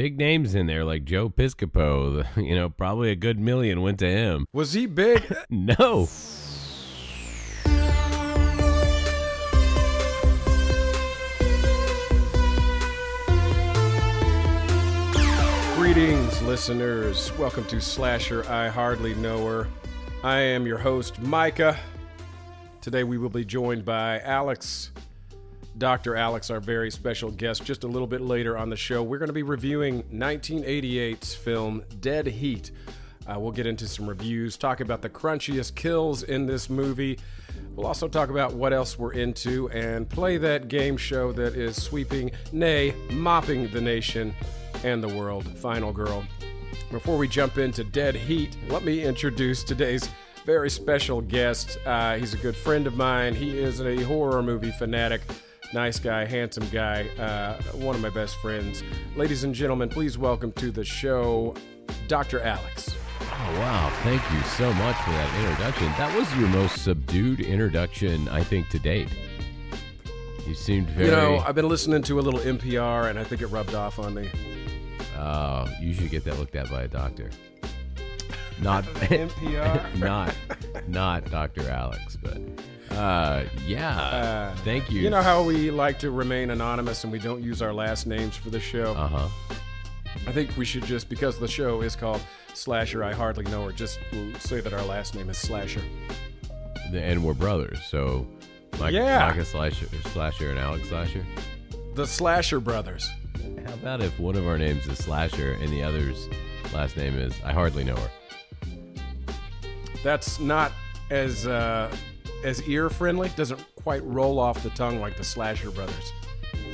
big names in there like Joe Piscopo. You know, probably a good million went to him. Was he big? no. Greetings, listeners. Welcome to Slasher I Hardly Know Her. I am your host, Micah. Today we will be joined by Alex, Dr. Alex, our very special guest, just a little bit later on the show. We're going to be reviewing 1988's film Dead Heat. Uh, we'll get into some reviews, talk about the crunchiest kills in this movie. We'll also talk about what else we're into and play that game show that is sweeping, nay, mopping the nation and the world, Final Girl. Before we jump into Dead Heat, let me introduce today's very special guest. Uh, he's a good friend of mine. He is a horror movie fanatic. Nice guy, handsome guy, uh, one of my best friends. Ladies and gentlemen, please welcome to the show Dr. Alex. Oh, wow. Thank you so much for that introduction. That was your most subdued introduction, I think, to date. You seemed very. You know, I've been listening to a little NPR and I think it rubbed off on me. Oh, you should get that looked at by a doctor. Not NPR. not not Dr. Alex, but uh, yeah. Uh, Thank you. You know how we like to remain anonymous and we don't use our last names for the show? Uh huh. I think we should just, because the show is called Slasher, I hardly know her, just say that our last name is Slasher. And we're brothers, so Mike, Yeah. Micah Slasher, Slasher and Alex Slasher. The Slasher Brothers. How about if one of our names is Slasher and the other's last name is I hardly know her? That's not as uh, as ear friendly. Doesn't quite roll off the tongue like the Slasher Brothers.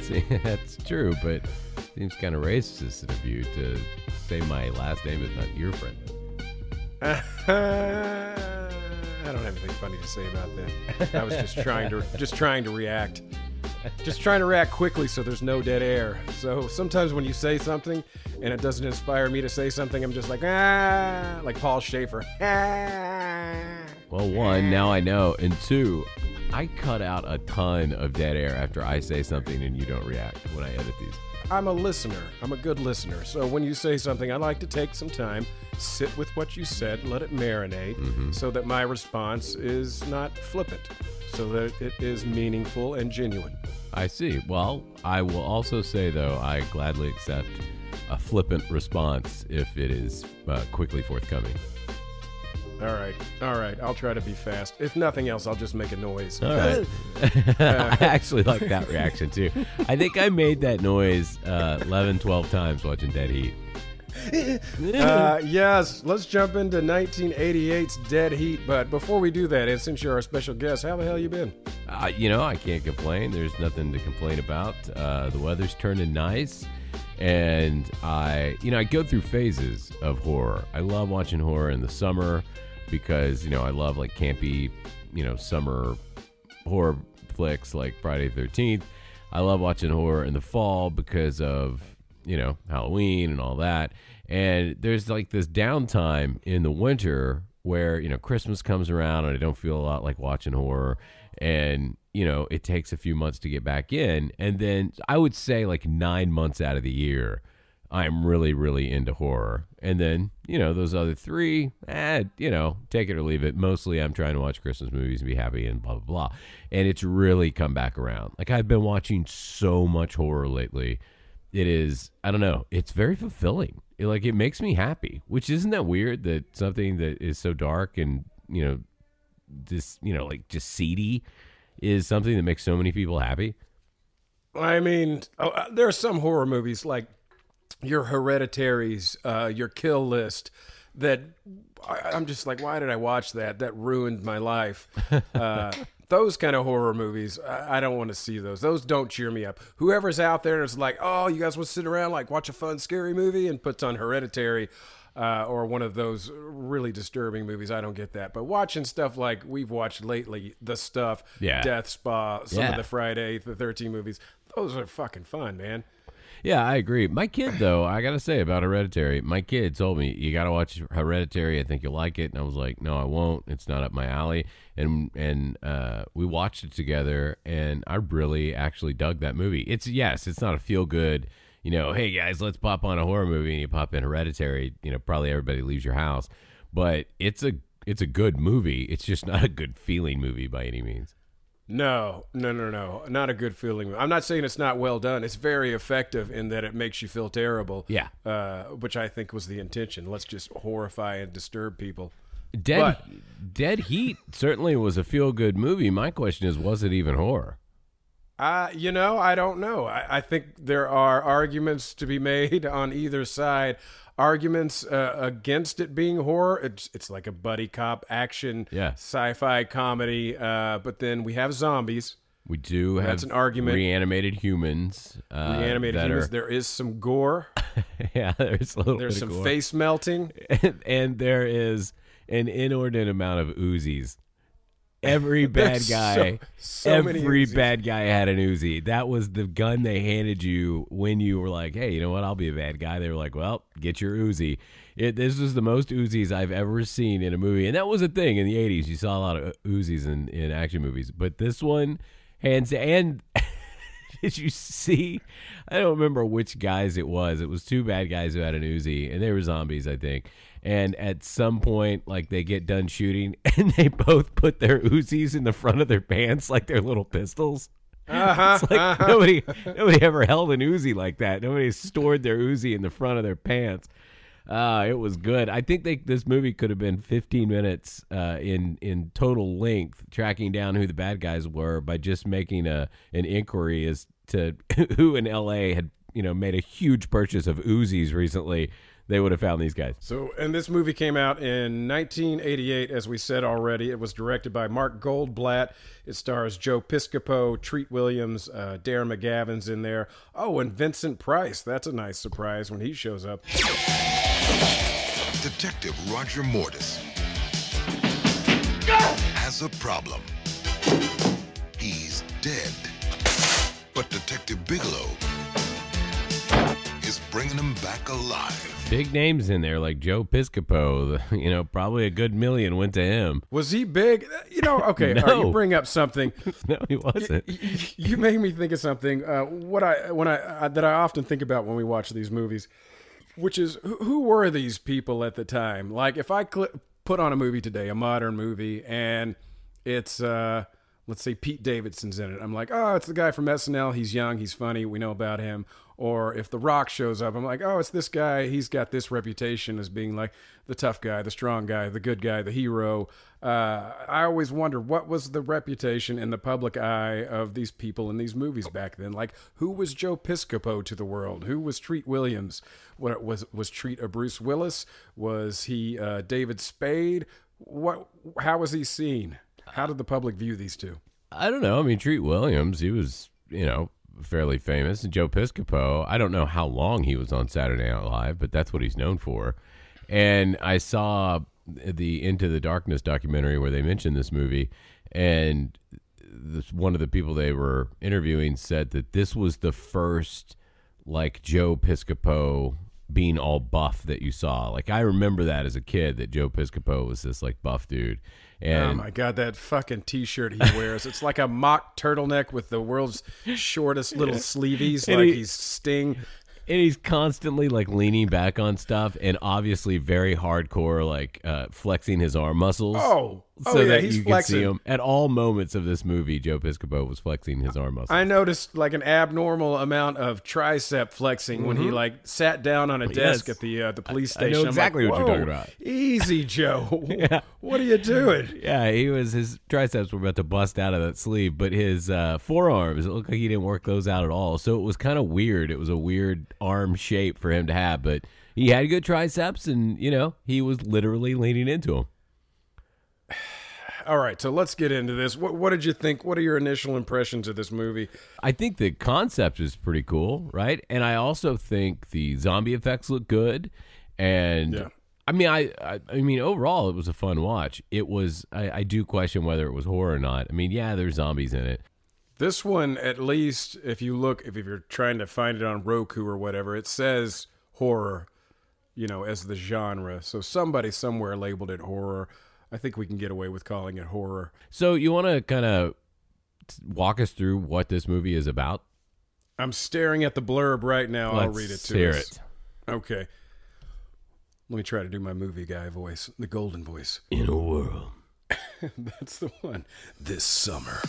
See, that's true, but seems kind of racist of you to say my last name is not ear friendly. I don't have anything funny to say about that. I was just trying to just trying to react. Just trying to react quickly so there's no dead air. So sometimes when you say something and it doesn't inspire me to say something, I'm just like ah, like Paul Shaffer. Ah. Well, one, now I know, and two, I cut out a ton of dead air after I say something and you don't react when I edit these. I'm a listener. I'm a good listener. So when you say something, I like to take some time, sit with what you said, let it marinate, so that my response is not flippant, so that it is meaningful and genuine. I see. Well, I will also say, though, I gladly accept a flippant response if it is uh, quickly forthcoming. All right, all right. I'll try to be fast. If nothing else, I'll just make a noise. All right. I actually like that reaction, too. I think I made that noise uh, 11, 12 times watching Dead Heat. Uh, yes, let's jump into 1988's Dead Heat. But before we do that, and since you're our special guest, how the hell you been? Uh, you know, I can't complain. There's nothing to complain about. Uh, the weather's turning nice, and I, you know, I go through phases of horror. I love watching horror in the summer because you know I love like campy, you know, summer horror flicks like Friday Thirteenth. I love watching horror in the fall because of you know Halloween and all that. And there's like this downtime in the winter where you know Christmas comes around and I don't feel a lot like watching horror and you know it takes a few months to get back in and then I would say like 9 months out of the year I'm really really into horror. And then you know those other 3 eh, you know take it or leave it. Mostly I'm trying to watch Christmas movies and be happy and blah blah blah. And it's really come back around. Like I've been watching so much horror lately. It is i don't know it's very fulfilling. It- like it makes me happy which isn't that weird that something that is so dark and you know this you know like just seedy is something that makes so many people happy? I mean, oh, uh, there are some horror movies like your Hereditaries, uh, your Kill List, that I, I'm just like, why did I watch that? That ruined my life. Uh, those kind of horror movies, I, I don't want to see those. Those don't cheer me up. Whoever's out there is like, oh, you guys want to sit around like watch a fun scary movie and puts on Hereditary. Uh, or one of those really disturbing movies. I don't get that. But watching stuff like we've watched lately, The Stuff, Yeah. Death Spa, some Yeah. of the Friday the 13 movies, those are fucking fun, man. Yeah i agree my kid though i gotta say about hereditary my kid told me you gotta watch hereditary i think you'll like it and i was like no i won't it's not up my alley and and uh, we watched it together and i really actually dug that movie it's yes it's not a feel good you know, hey guys, let's pop on a horror movie, and you pop in Hereditary, you know, probably everybody leaves your house. But it's a it's a good movie. It's just not a good feeling movie by any means. No, no, no, no. Not a good feeling. I'm not saying it's not well done. It's very effective in that it makes you feel terrible. Yeah. Uh, which I think was the intention. Let's just horrify and disturb people. Dead But- Dead Heat certainly was a feel good movie. My question is, was it even horror? Uh, you know, I don't know. I, I think there are arguments to be made on either side. Arguments uh, against it being horror. It's it's like a buddy cop action, Yeah. sci-fi comedy. Uh, but then we have zombies, We do have That's an argument. reanimated humans. Uh, reanimated humans. Are, There is some gore. yeah, there's a little There's bit some of gore. face melting. and, and there is an inordinate amount of Uzis. Every bad guy, so- so every bad guy had an Uzi. That was the gun they handed you when you were like, "Hey, you know what? I'll be a bad guy." They were like, "Well, get your Uzi." It, this was the most Uzis I've ever seen in a movie, and that was a thing in the '80s. You saw a lot of Uzis in, in action movies, but this one, hands and did you see? I don't remember which guys it was. It was two bad guys who had an Uzi, and they were zombies, I think. And at some point, like they get done shooting, and they both put their Uzis in the front of their pants, like they're little pistols. Uh-huh. It's like nobody, nobody ever held an Uzi like that. Nobody stored their Uzi in the front of their pants. Uh, it was good. I think they, this movie could have been 15 minutes uh, in in total length, tracking down who the bad guys were by just making a an inquiry as to who in L.A. had you know made a huge purchase of Uzis recently. They would have found these guys. So, and this movie came out in 1988, as we said already. It was directed by Mark Goldblatt. It stars Joe Piscopo, Treat Williams, uh, Darren McGavin's in there. Oh, and Vincent Price. That's a nice surprise when he shows up. Detective Roger Mortis has a problem. He's dead. But Detective Bigelow is bringing him back alive. Big names in there like Joe Piscopo. You know, probably a good million went to him. Was he big? You know, okay, all right, No. you bring up something. No, he wasn't. you made me think of something. Uh, what I when I, I that I often think about when we watch these movies, which is who, who were these people at the time? Like if I cl- put on a movie today, a modern movie, and it's uh, let's say Pete Davidson's in it, I'm like, oh, it's the guy from SNL. He's young, he's funny, we know about him. Or if The Rock shows up, I'm like, oh, it's this guy. He's got this reputation as being like the tough guy, the strong guy, the good guy, the hero. Uh, I always wonder what was the reputation in the public eye of these people in these movies back then. Like, who was Joe Piscopo to the world? Who was Treat Williams? What was was Treat a Bruce Willis? Was he uh, David Spade? What? How was he seen? How did the public view these two? I don't know. I mean, Treat Williams, he was, you know, fairly famous. Joe Piscopo, I don't know how long he was on Saturday Night Live, but that's what he's known for. And I saw the Into the Darkness documentary where they mentioned this movie, and this, one of the people they were interviewing said that this was the first, like, Joe Piscopo being all buff that you saw. Like, I remember that as a kid, that Joe Piscopo was this, like, buff dude. And oh my god, that fucking t-shirt he wears. It's like a mock turtleneck with the world's shortest little sleeveys, like he- he's Sting. and he's constantly like leaning back on stuff and obviously very hardcore like uh, flexing his arm muscles Oh, oh so yeah, that he's you flexing. can see him at all moments of this movie joe piscopo was flexing his arm muscles I noticed like an abnormal amount of tricep flexing when he like sat down on a desk Mm-hmm. Yes. at the uh, the police I know station. I'm like, exactly what you're talking "Whoa, about." Easy, Joe. yeah. What are you doing? yeah he was his triceps were about to bust out of that sleeve but his uh, forearms it looked like he didn't work those out at all so it was kind of weird it was a weird arm shape for him to have but he had good triceps and you know he was literally leaning into them All right, so let's get into this. What, what did you think? What are your initial impressions of this movie? I think the concept is pretty cool, right? And I also think the zombie effects look good. And Yeah. I mean, I, I, I mean, overall, it was a fun watch. It was. I, I do question whether it was horror or not. I mean, yeah, there's zombies in it. This one, at least, if you look, if you're trying to find it on Roku or whatever, it says horror, you know, as the genre. So somebody somewhere labeled it horror. I think we can get away with calling it horror. So you want to kind of walk us through what this movie is about? I'm staring at the blurb right now. I'll read it to hear us. it. Okay. Let me try to do my movie guy voice, the golden voice. In a world. That's the one. This summer,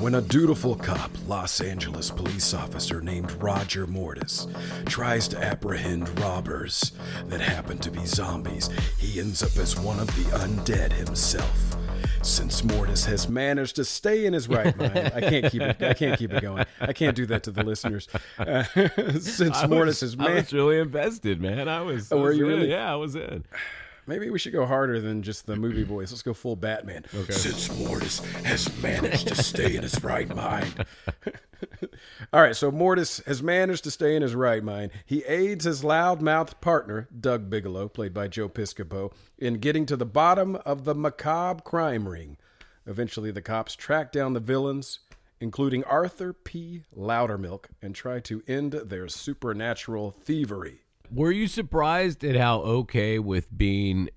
when a dutiful cop, Los Angeles police officer named Roger Mortis, tries to apprehend robbers that happen to be zombies, he ends up as one of the undead himself. Since Mortis has managed to stay in his right mind, I can't keep it. I can't keep it going. I can't do that to the listeners. Uh, since I Mortis was, has I was really invested, man. I was. Oh, were you really? Yeah, I was in. Maybe we should go harder than just the movie voice. Let's go full Batman. Okay. Since Mortis has managed to stay in his right mind. All right, so Mortis has managed to stay in his right mind. He aids his loudmouthed partner, Doug Bigelow, played by Joe Piscopo, in getting to the bottom of the macabre crime ring. Eventually, the cops track down the villains, including Arthur P. Loudermilk, and try to end their supernatural thievery. Were you surprised at how okay with being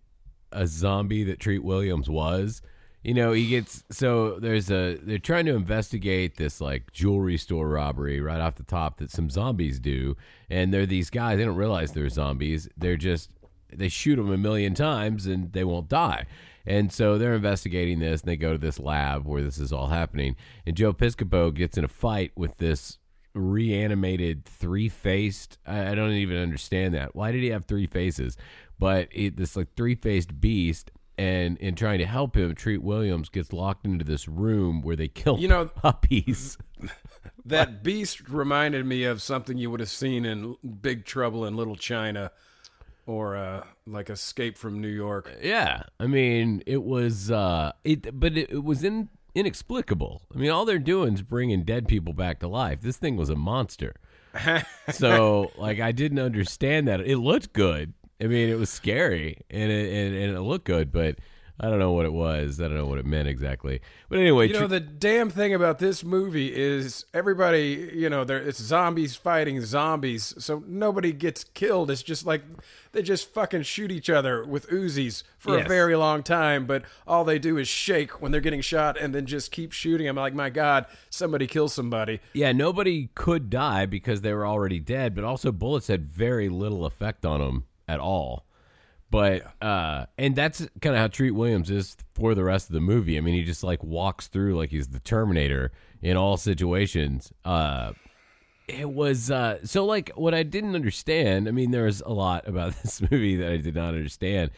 a zombie that Treat Williams was? You know, he gets so there's a they're trying to investigate this like jewelry store robbery right off the top that some zombies do, and they're these guys. They don't realize they're zombies. They're just they shoot them a million times and they won't die. And so they're investigating this, and they go to this lab where this is all happening. And Joe Piscopo gets in a fight with this reanimated three faced I, I don't even understand that. Why did he have three faces? But it, this like three faced beast and in trying to help him treat williams gets locked into this room where they kill You know- puppies. That beast reminded me of something you would have seen in Big Trouble in Little China or uh, like Escape from New York. yeah. I mean it was uh it but it, it was in inexplicable. I mean all they're doing is bringing dead people back to life. This thing was a monster. So like i didn't understand that. It looked good. I mean it was scary and it and, and it looked good but i don't know what it was i don't know what it meant exactly but anyway You know, tr- the damn thing about this movie is everybody, you know, there it's zombies fighting zombies, so nobody gets killed. It's just like they just fucking shoot each other with Uzis for a very long time, but all they do is shake when they're getting shot and then just keep shooting. I'm like, my God, somebody kill somebody. yeah nobody could die because they were already dead but also bullets had very little effect on them at all but uh and that's kind of how treat williams is for the rest of the movie. I mean he just like walks through like he's the terminator in all situations. Uh it was uh so like what i didn't understand i mean there was a lot about this movie that i did not understand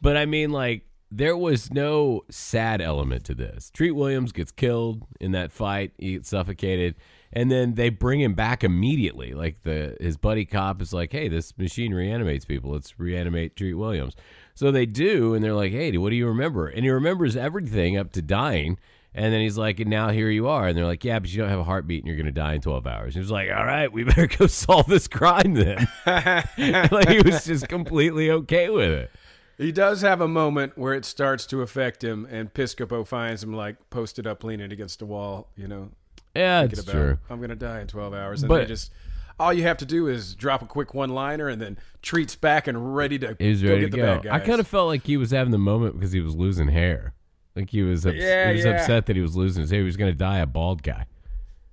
but i mean like there was no sad element to this. Treat williams gets killed in that fight. He gets suffocated and then they bring him back immediately like the his buddy cop is like hey this machine reanimates people let's reanimate treat williams so they do and they're like hey what do you remember and he remembers everything up to dying and then he's like, and now here you are. And they're like, yeah, but you don't have a heartbeat and you're going to die in 12 hours. And he was like, all right, we better go solve this crime then. like he was just completely okay with it. He does have a moment where it starts to affect him, and Piscopo finds him like posted up, leaning against a wall. You know, Yeah, it's about true. I'm gonna die in 12 hours, and But- they just all you have to do is drop a quick one-liner, and then treats back and ready to He was go ready get to the go. I kind of felt like he was having the moment because he was losing hair. Like he was, ups- Yeah, he was yeah. upset that he was losing his hair. He was going to die a bald guy.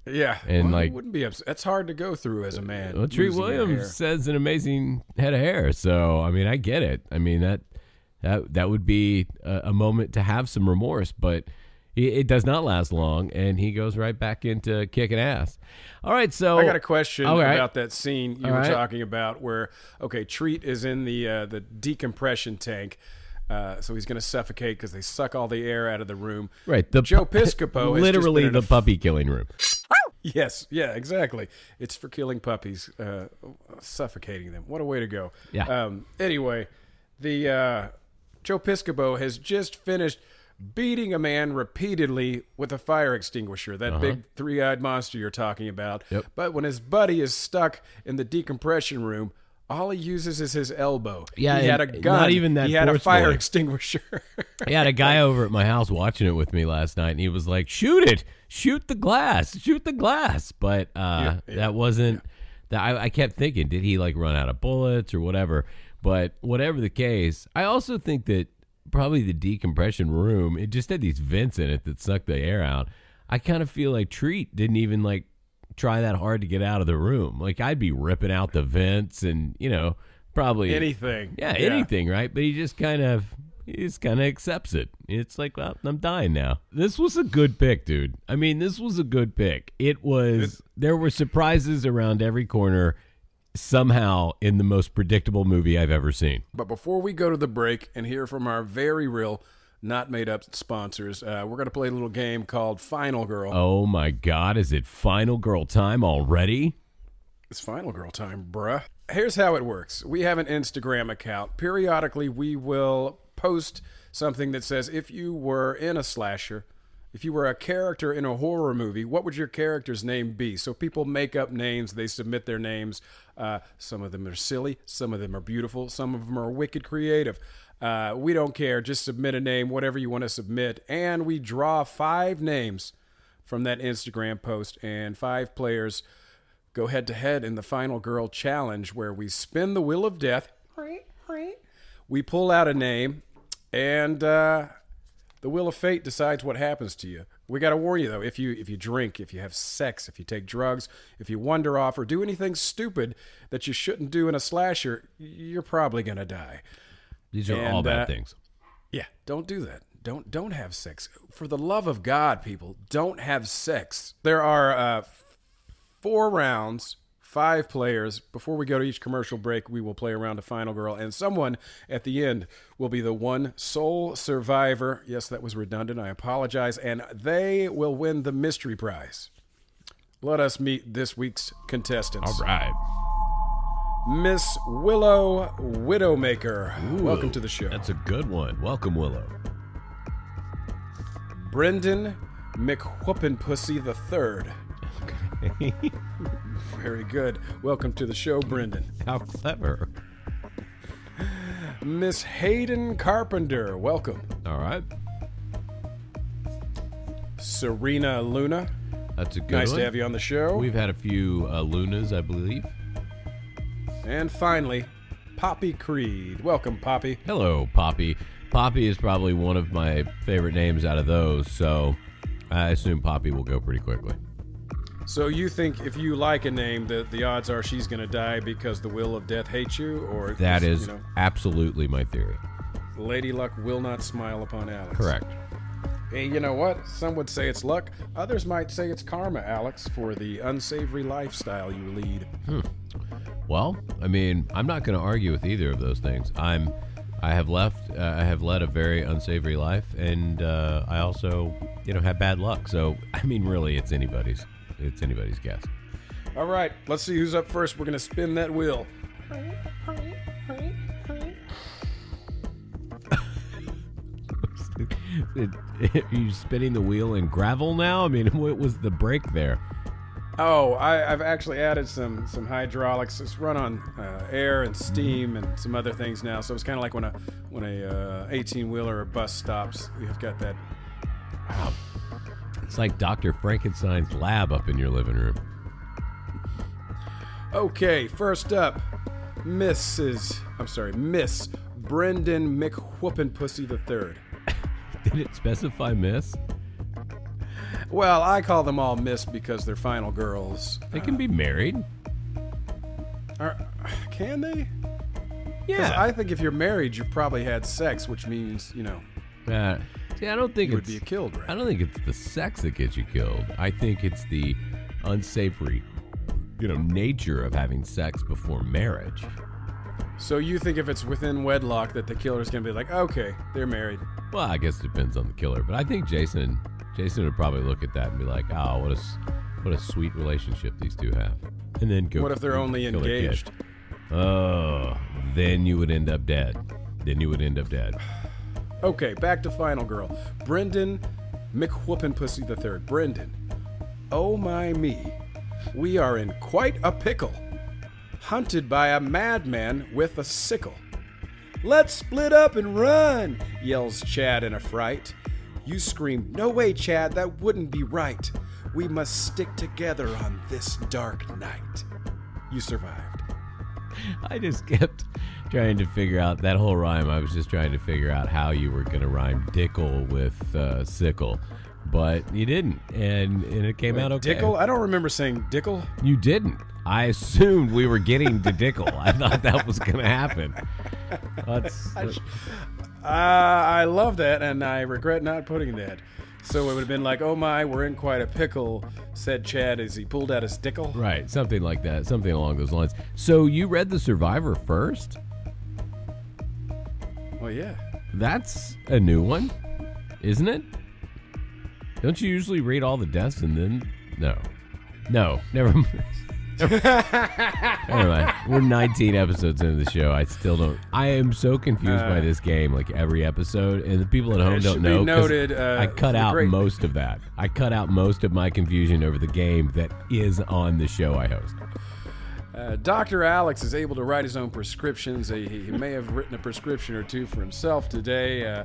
yeah, and, well, like- wouldn't be upset. That's hard to go through as a man. Well, Treat Williams says an amazing head of hair. So I mean, I get it. I mean that that that would be a, a moment to have some remorse, but it, does not last long, and he goes right back into kicking ass. All right, so I got a question right. about that scene you All were right. talking about, where okay, Treat is in the uh, the decompression tank. Uh, so he's going to suffocate because they suck all the air out of the room. right. The Joe Piscopo literally the f- puppy killing room. Yes, yeah, exactly. It's for killing puppies, uh, suffocating them. What a way to go. Yeah. Um, anyway, the uh, Joe Piscopo has just finished beating a man repeatedly with a fire extinguisher, that big three-eyed monster you're talking about. Uh-huh. Yep. But when his buddy is stuck in the decompression room, all he uses is his elbow. Yeah, he had a gun. not even that He had a fire forcefully. extinguisher. I had a guy over at my house watching it with me last night, and he was like, "Shoot it! Shoot the glass! Shoot the glass!" But uh, that wasn't. That I, I kept thinking, did he like run out of bullets or whatever? But whatever the case, I also think that probably the decompression room it just had these vents in it that sucked the air out. I kind of feel like Treat didn't even like try that hard to get out of the room. Like I'd be ripping out the vents and you know probably Anything. Yeah, anything, right? But he just kind of he just kind of accepts it. It's like, well, I'm dying now. This was a good pick, dude. I mean, this was a good pick. It was. there were surprises around every corner. Somehow, in the most predictable movie I've ever seen. But before we go to the break and hear from our very real, not made up sponsors, uh, we're going to play a little game called Final Girl. Oh my God! Is it Final Girl time already? It's Final Girl time, bruh. Here's how it works we have an Instagram account. Periodically, we will post something that says if you were in a slasher, if you were a character in a horror movie, what would your character's name be? So people make up names, they submit their names. Uh, some of them are silly, some of them are beautiful, some of them are wicked creative. Uh, we don't care. Just submit a name, whatever you want to submit. And we draw five names from that Instagram post, and five players go head to head in the Final Girl Challenge, where we spin the wheel of death. We pull out a name, and uh, the will of fate decides what happens to you. We got to warn you though: if you if you drink, if you have sex, if you take drugs, if you wander off, or do anything stupid that you shouldn't do in a slasher, you're probably gonna die. These are And, all bad uh, things. Yeah, don't do that. Don't don't have sex. For the love of God, people, don't have sex. There are uh, four rounds, five players. Before we go to each commercial break, we will play around a final girl, and someone at the end will be the one sole survivor. Yes, that was redundant. I apologize, and they will win the mystery prize. Let us meet this week's contestants. All right. Miss Willow Widowmaker. Welcome to the show. That's a good one. Welcome, Willow. Brendan McWhoopinpussy the Third. Very good. Welcome to the show, Brendan. How clever. Miss Hayden Carpenter. Welcome. All right. Serena Luna. That's a good Nice one. to have you on the show. We've had a few uh, Lunas, I believe. And finally, Poppy Creed. Welcome, Poppy. Hello, Poppy. Poppy is probably one of my favorite names out of those, so I assume Poppy will go pretty quickly. So you think if you like a name, that the odds are she's going to die because the will of death hates you, or that is you know, absolutely my theory. Lady Luck will not smile upon Alex. Correct. Hey, you know what? Some would say it's luck. Others might say it's karma, Alex, for the unsavory lifestyle you lead. Hmm. Well, I mean, I'm not going to argue with either of those things. I'm, I have left, uh, I have led a very unsavory life, and uh, I also, you know, have bad luck. So, I mean, really, it's anybody's, it's anybody's guess. All right, let's see who's up first. We're going to spin that wheel. Are you spinning the wheel in gravel now? I mean, what was the break there? Oh, I, I've actually added some some hydraulics. It's run on uh, air and steam and some other things now. So it's kind of like when a when a 18 wheeler or bus stops. You've got that. It's like Dr. Frankenstein's lab up in your living room. Okay, first up, Mrs. I'm sorry, Miss Brendan McWhoopinpussy the Third. Did it specify miss? Well, I call them all Miss because they're final girls. They can be married. Are, can they? Yeah. I think if you're married, you've probably had sex, which means you know Uh, see, I don't think you would be killed, right? I don't think it's the sex that gets you killed. I think it's the unsavory, you know, nature of having sex before marriage. So you think if it's within wedlock that the killer's gonna be like, okay, they're married. Well, I guess it depends on the killer, but I think Jason, Jason would probably look at that and be like, "Oh, what a, what a sweet relationship these two have," and then go. What if they're only engaged? Oh, then you would end up dead. Then you would end up dead. Okay, back to Final Girl. Brendan McWhoopinpussy the Third. Brendan, oh my me, we are in quite a pickle. Hunted by a madman with a sickle. Let's split up and run, yells Chad in a fright. You scream, No way, Chad, that wouldn't be right. We must stick together on this dark night. You survived. I just kept trying to figure out that whole rhyme. I was just trying to figure out how you were going to rhyme dickle with uh, sickle. but you didn't, and and it came out okay. Dickel? I don't remember saying Dickel. You didn't. I assumed we were getting to Dickel. I thought that was going to happen. That's, Uh, I love that, and I regret not putting that. So it would have been like, "Oh my, we're in quite a pickle," said Chad as he pulled out his Dickel. right, something like that, something along those lines. So you read The Survivor first? Well, yeah. That's a new one, isn't it? Don't you usually read all the deaths and then no, no, never. mind. Never mind. We're 19 episodes into the show. I still don't. I am so confused by Uh, this game. Like every episode, and the people at home don't know. noted, uh, I cut out great- most of that. I cut out most of my confusion over the game that is on the show I host. Uh, Dr. Alex is able to write his own prescriptions. He, he may have written a prescription or two for himself today. Uh,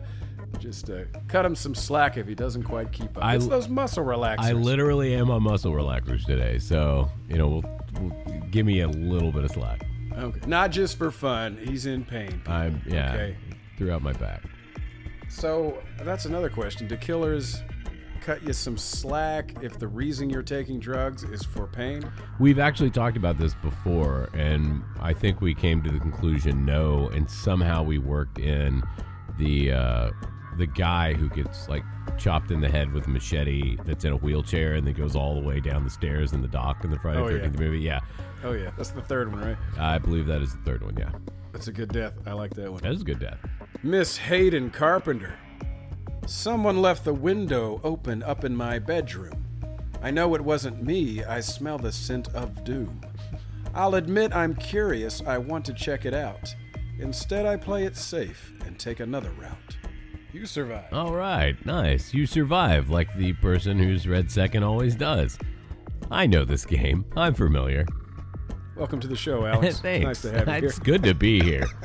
just uh, cut him some slack if he doesn't quite keep up. I- it's those muscle relaxers. I literally am on muscle relaxers today, so you know, we'll, we'll give me a little bit of slack. okay. Not just for fun. He's in pain. I'm yeah, Okay. throughout my back. So that's another question. Do killers cut you some slack if the reason you're taking drugs is for pain? We've actually talked about this before, and I think we came to the conclusion no, and somehow we worked in the uh, the guy who gets like chopped in the head with a machete that's in a wheelchair and then goes all the way down the stairs in the dock in the Friday Oh, yeah. Thirteenth movie. Yeah, Oh yeah, that's the third one, right? I believe that is the third one. Yeah, That's a good death. I like that one. that is a good death. Miss Hayden Carpenter. Someone left the window open up in my bedroom. I know it wasn't me. I smell the scent of doom. I'll admit I'm curious. I want to check it out. Instead, I play it safe and take another route. You survive. All right, nice. You survive like the person who's read second always does. I know this game. I'm familiar. Welcome to the show, Alex. Thanks. Nice to have you here. it's good to be here.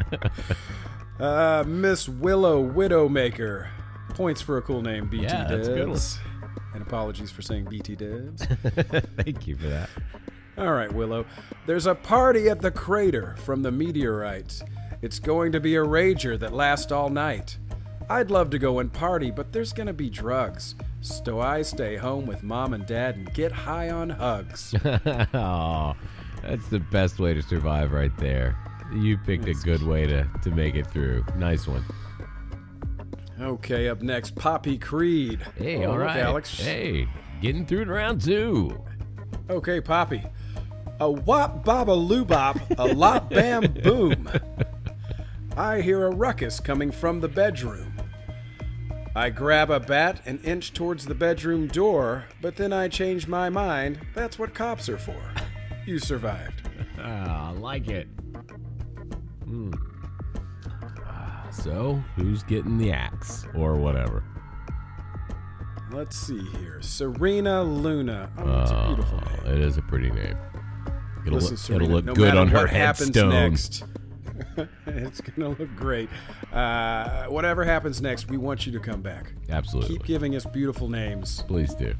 Uh, Miss Willow Widowmaker. Points for a cool name, BT Yeah, that's good one. And apologies for saying BT Dubs. Thank you for that. All right, Willow. There's a party at the crater from the meteorite. It's going to be a rager that lasts all night. I'd love to go and party, but there's going to be drugs. So I stay home with mom and dad and get high on hugs. oh, that's the best way to survive right there. You picked a good way to, to make it through. Nice one. okay, up next, Poppy Creed. Hey, all look. Alex. Hey, getting through to round two. Okay, Poppy. A wop baba loobop, a lop bam boom. I hear a ruckus coming from the bedroom. I grab a bat and inch towards the bedroom door, but then I change my mind. That's what cops are for. You survived. Ah, I like it. Ah, So, who's getting the axe or whatever? Let's see here. Serena Luna. Oh, it's a beautiful Oh, name. it is a pretty name. It'll Listen, look, Serena, it'll look no good on her headstone. next. it's gonna look great. Uh, whatever happens next, we want you to come back. Absolutely. Keep giving us beautiful names, Please do.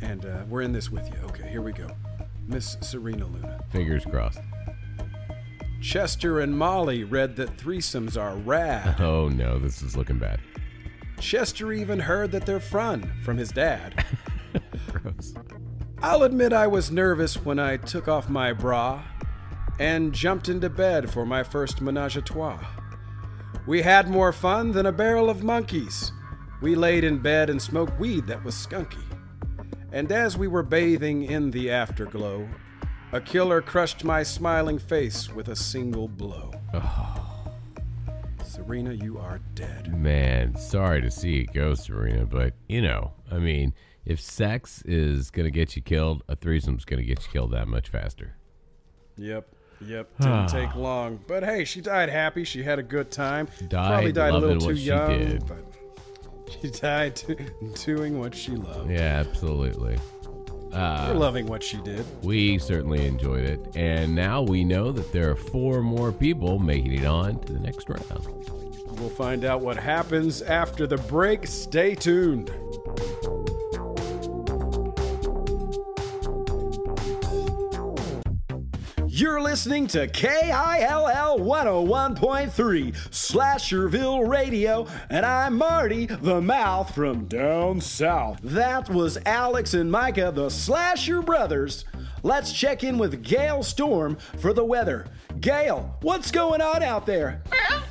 and uh, we're in this with you. Okay, here we go. Miss Serena Luna. Fingers crossed. Chester and Molly read that threesomes are rad. Oh no, this is looking bad. Chester even heard that they're fun from his dad. Gross. I'll admit I was nervous when I took off my bra and jumped into bed for my first menage a trois. We had more fun than a barrel of monkeys. We laid in bed and smoked weed that was skunky. And as we were bathing in the afterglow, a killer crushed my smiling face with a single blow. Oh. Serena, you are dead. Man, sorry to see it go, Serena, but you know, I mean, if sex is gonna get you killed, a threesome's gonna get you killed that much faster. Yep. Yep. Didn't take long. But hey, she died happy. She had a good time. Died Probably died a little too young. did. But she died doing what she loved. Yeah, absolutely. We're Uh, loving what she did. we certainly enjoyed it, and now we know that there are four more people making it on to the next round. We'll find out what happens after the break. Stay tuned. You're listening to KILL 101.3 Slasherville Radio, and I'm Marty, the mouth from down south. That was Alex and Micah, the Slasher Brothers. Let's check in with Gail Storm for the weather. Gail, what's going on out there? Well,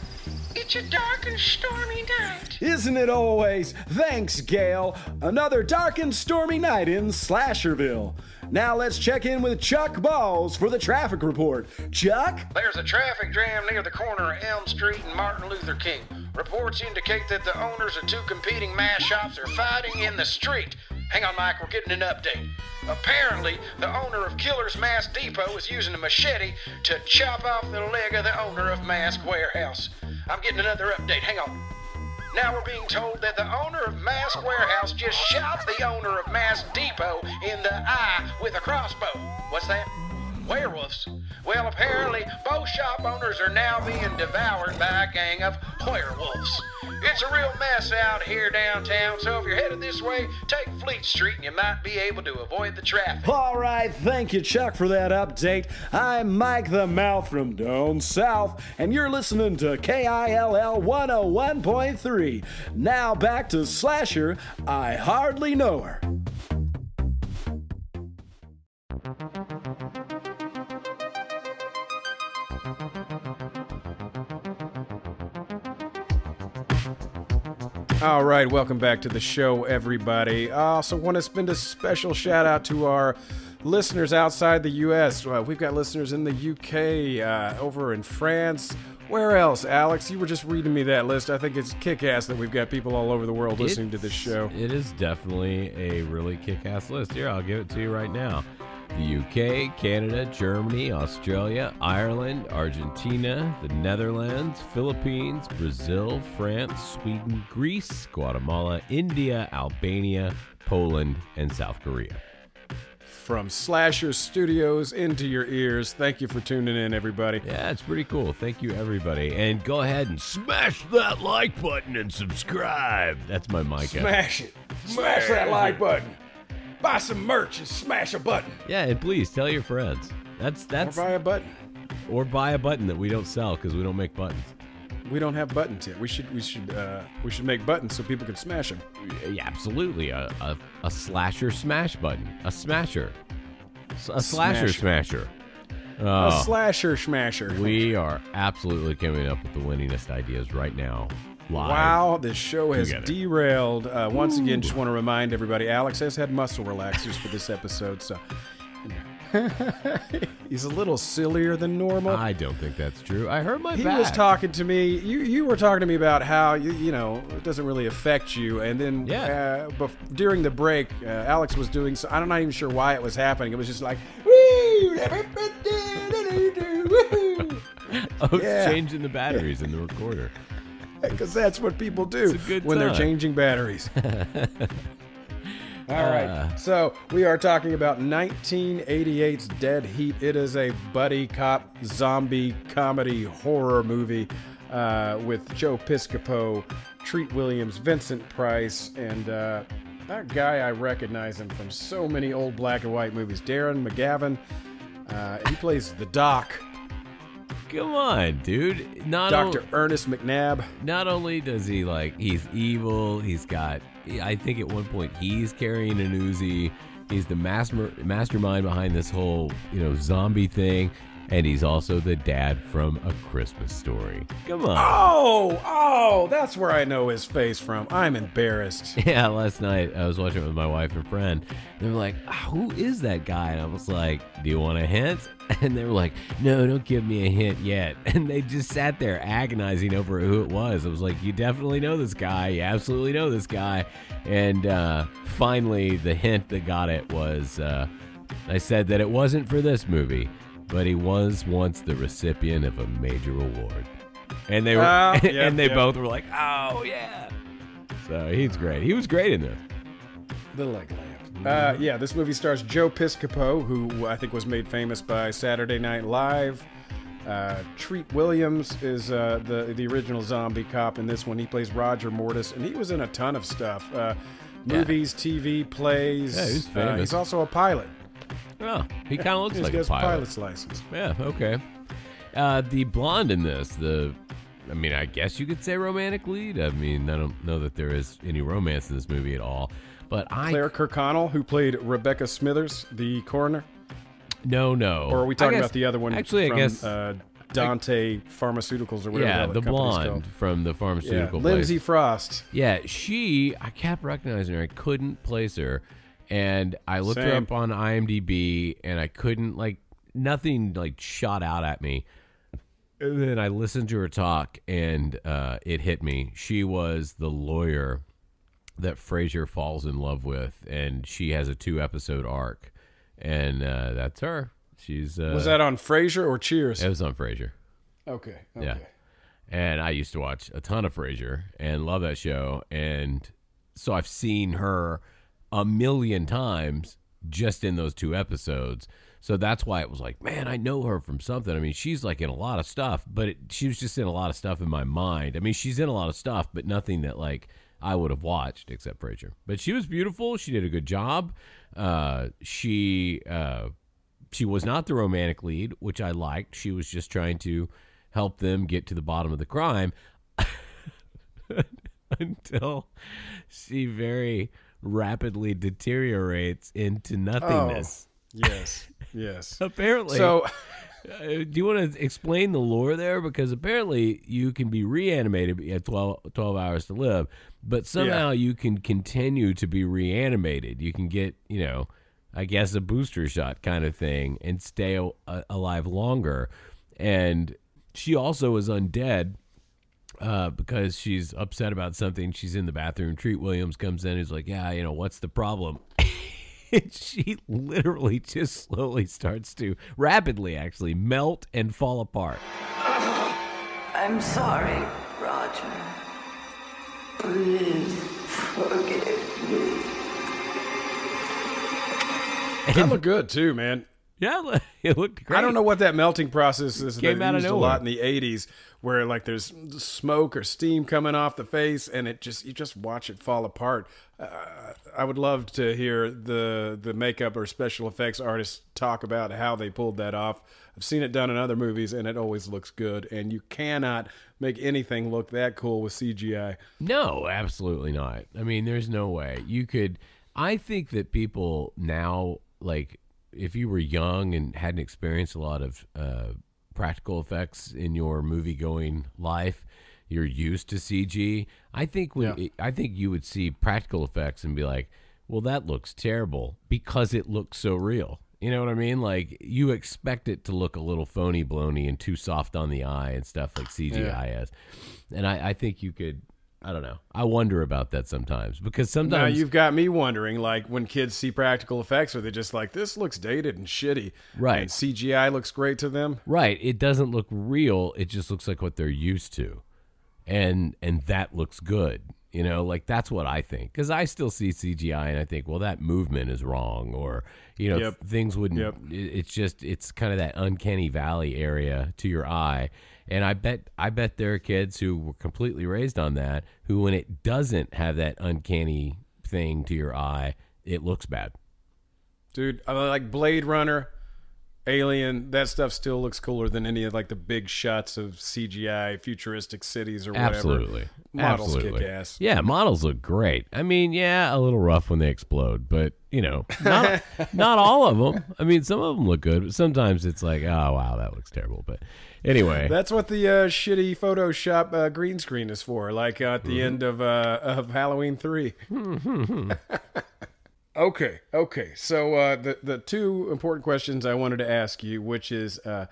it's a dark and stormy night. Isn't it always? Thanks, Gail. Another dark and stormy night in Slasherville. Now let's check in with Chuck Balls for the traffic report. Chuck? There's a traffic jam near the corner of Elm Street and Martin Luther King. Reports indicate that the owners of two competing mass shops are fighting in the street. Hang on, Mike, we're getting an update. Apparently, the owner of Killer's Mask Depot is using a machete to chop off the leg of the owner of Mask Warehouse. I'm getting another update. Hang on. Now we're being told that the owner of Mask Warehouse just shot the owner of Mask Depot in the eye with a crossbow. What's that? Werewolves. Well, apparently, both shop owners are now being devoured by a gang of werewolves. It's a real mess out here downtown, so if you're headed this way, take Fleet Street and you might be able to avoid the traffic. All right, thank you, Chuck, for that update. I'm Mike the Mouth from down south, and you're listening to KILL 101.3. Now back to Slasher, I hardly know her. All right, welcome back to the show, everybody. I also want to spend a special shout out to our listeners outside the U.S. Uh, we've got listeners in the U.K., uh, over in France. Where else, Alex? You were just reading me that list. I think it's kick ass that we've got people all over the world listening to this show. It is definitely a really kick ass list. Here, I'll give it to you right now. The UK, Canada, Germany, Australia, Ireland, Argentina, the Netherlands, Philippines, Brazil, France, Sweden, Greece, Guatemala, India, Albania, Poland, and South Korea. From Slasher Studios into your ears. Thank you for tuning in, everybody. Yeah, it's pretty cool. Thank you, everybody. And go ahead and smash that like button and subscribe. That's my mic. Smash it. Smash that like button. Buy some merch and smash a button. Yeah, and please tell your friends. That's that's Or that's buy a button. or buy a button that we don't sell because we don't make buttons. We don't have buttons yet. We should we should uh, we should make buttons so people can smash them. Yeah, absolutely. A, a, a slasher smash button. A smasher. A slasher smasher. A Oh, slasher smasher. we are absolutely coming up with the winningest ideas right now. Live. Wow, this show has Together. derailed. Uh, once again, just want to remind everybody Alex has had muscle relaxers for this episode, so he's a little sillier than normal. I don't think that's true. I heard my he back. was talking to me. You you were talking to me about how you you know it doesn't really affect you, and then Yeah. uh, bef- during the break, uh, Alex was doing. So I'm not even sure why it was happening. It was just like. "Woo, woo." Yeah. changing the batteries in the recorder. because that's what people do when they're changing batteries. All right, Uh. so we are talking about 1988's Dead Heat. It is a buddy cop zombie comedy horror movie uh, with Joe Piscopo, Treat Williams, Vincent Price, and uh, that guy I recognize him from so many old black and white movies. Darren McGavin. Uh, he plays the Doc, Come on, dude. Not Dr. o- Ernest McNabb. not only does he like he's evil, he's got I think at one point he's carrying an Uzi. He's the master mastermind behind this whole, you know, zombie thing. And he's also the dad from A Christmas Story. Come on. Oh, oh, that's where I know his face from. I'm embarrassed. Yeah, last night I was watching it with my wife and friend. They were like, "Ah, "Who is that guy?" And I was like, "Do you want a hint?" And they were like, "No, don't give me a hint yet." And they just sat there agonizing over who it was. I was like, "You definitely know this guy. You absolutely know this guy." And uh, finally, the hint that got it was uh, I said that it wasn't for this movie, but he was once the recipient of a major award. And they were, yep, and they yep. both were like, "Oh yeah." So he's great. He was great in this. The leg lamp. Uh, yeah, this movie stars Joe Piscopo, who I think was made famous by Saturday Night Live. Uh, Treat Williams is uh, the the original zombie cop in this one. He plays Roger Mortis, and he was in a ton of stuff: uh, movies, TV, plays. Yeah, he's Uh, famous. he's also a pilot. Oh, he kind of looks like a pilot. pilot's license. Yeah, okay. Uh, the blonde in this, the, I mean, I guess you could say romantic lead. I mean, I don't know that there is any romance in this movie at all. But I Claire Kirkconnell, who played Rebecca Smithers, the coroner. no no. Or are we talking guess- about the other one? Actually, from, I guess uh, Dante Pharmaceuticals or whatever. yeah, hell the blonde called. from the Yeah, pharmaceutical place. Lindsay Frost. Yeah, she. I kept recognizing her. I couldn't place her, and I looked her up on IMDb, and I couldn't like nothing like shot out at me. And then I listened to her talk, and uh, it hit me. She was the lawyer that Frasier falls in love with, and she has a two episode arc, and uh, that's her. She's uh, Was that on Frasier or Cheers? It was on Frasier. Okay. Okay. Yeah. And I used to watch a ton of Frasier and love that show. And so I've seen her a million times just in those two episodes. So that's why it was like, man, I know her from something. I mean, she's like in a lot of stuff, but it, she was just in a lot of stuff in my mind. I mean, she's in a lot of stuff, but nothing that like I would have watched except Frasier. But she was beautiful. She did a good job. Uh, she uh, she was not the romantic lead, which I liked. She was just trying to help them get to the bottom of the crime until she very rapidly deteriorates into nothingness. Yes. Yes. Apparently, so, uh, do you want to explain the lore there? Because apparently you can be reanimated at 12, 12 hours to live, but somehow you can continue to be reanimated. You can get, you know, I guess a booster shot kind of thing and stay a- alive longer. And she also is undead uh, because she's upset about something. She's in the bathroom. Treat Williams comes in. He's like, "Yeah, you know what's the problem?" and she literally just slowly starts to rapidly, actually, melt and fall apart. I'm sorry, Roger. Please forgive me. that looked good too, man. Yeah, it looked great. I don't know what that melting process is. Came they out of used a lot in the '80s, where like there's smoke or steam coming off the face, and it just you just watch it fall apart. Uh, I would love to hear the the makeup or special effects artists talk about how they pulled that off. I've seen it done in other movies, and it always looks good. And you cannot make anything look that cool with CGI. No, absolutely not. I mean, there's no way you could. I think that people now, like, if you were young and hadn't experienced a lot of uh, practical effects in your movie going life, you're used to CG. I think when I think you would see practical effects and be like, "Well, that looks terrible," because it looks so real. You know what I mean? Like you expect it to look a little phony, blony, and too soft on the eye and stuff like CGI is. And I, I think you could. I don't know. I wonder about that sometimes because sometimes Now you've got me wondering, like when kids see practical effects, are they just like this looks dated and shitty? Right. And CGI looks great to them. Right. It doesn't look real. It just looks like what they're used to. And and that looks good. You know, like that's what I think. Cuz I still see CGI and I think, well that movement is wrong or you know, Yep. things wouldn't Yep. it- it's just it's kind of that uncanny valley area to your eye. And I bet I bet there are kids who were completely raised on that who when it doesn't have that uncanny thing to your eye, it looks bad. Dude, I like Blade Runner, Alien. That stuff still looks cooler than any of like the big shots of CGI futuristic cities or whatever. Absolutely. Models Absolutely. kick ass. Yeah, models look great. I mean, yeah, a little rough when they explode, but you know, not not all of them. I mean, some of them look good, but sometimes it's like, oh wow, that looks terrible. But anyway, That's what the uh, shitty Photoshop uh, green screen is for. Like uh, at the Mm-hmm. end of uh, of Halloween three. okay, okay. So uh, the the two important questions I wanted to ask you, which is, uh,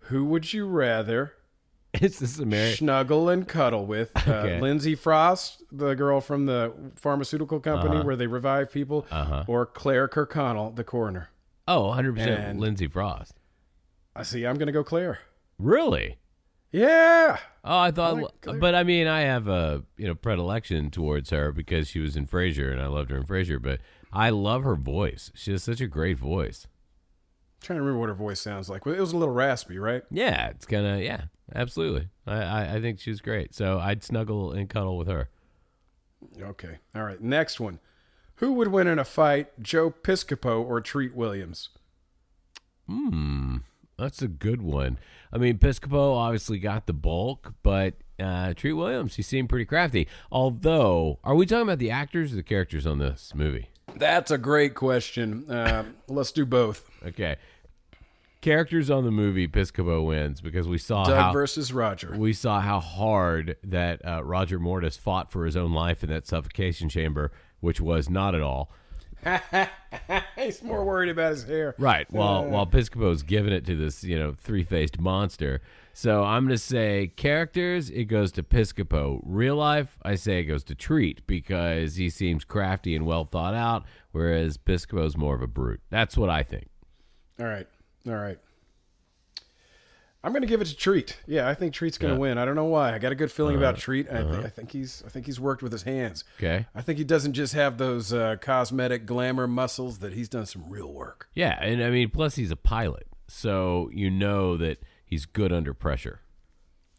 who would you rather? it's this American. snuggle and cuddle with uh, Okay. Lindsay Frost, the girl from the pharmaceutical company Uh-huh. where they revive people, or Clare Kirkconnell, the coroner. Oh, 100 percent And- Lindsay Frost. I see. I'm gonna go Claire. Really? Yeah. Oh, I thought, like but I mean, I have a you know predilection towards her because she was in Frasier and I loved her in Frasier. But I love her voice. She has such a great voice. trying to remember what her voice sounds like. It was a little raspy, right? Yeah, it's kind of yeah, absolutely. I, I I think she's great. So I'd snuggle and cuddle with her. Okay. All right. Next one. Who would win in a fight, Joe Piscopo or Treat Williams? Hmm, that's a good one. I mean, Piscopo obviously got the bulk, but uh, Treat Williams, he seemed pretty crafty. Although, are we talking about the actors or the characters on this movie? That's a great question. Uh, let's do both. Okay. Characters on the movie, Piscopo wins because we saw Doug how versus Roger. we saw how hard that uh, Roger Mortis fought for his own life in that suffocation chamber, which was not at all. He's more worried about his hair. Right. While uh, while Piscopo's giving it to this, you know, three faced monster. So I'm gonna say characters, it goes to Piscopo. Real life, I say it goes to Treat because he seems crafty and well thought out, whereas Piscopo's more of a brute. That's what I think. All right. All right. I'm going to give it to Treat. Yeah, I think Treat's going to Yeah. win. I don't know why. I got a good feeling about Treat. I, th- I think he's I think he's worked with his hands. Okay. I think he doesn't just have those uh, cosmetic glamour muscles. That he's done some real work. Yeah, and I mean plus he's a pilot. So you know that he's good under pressure.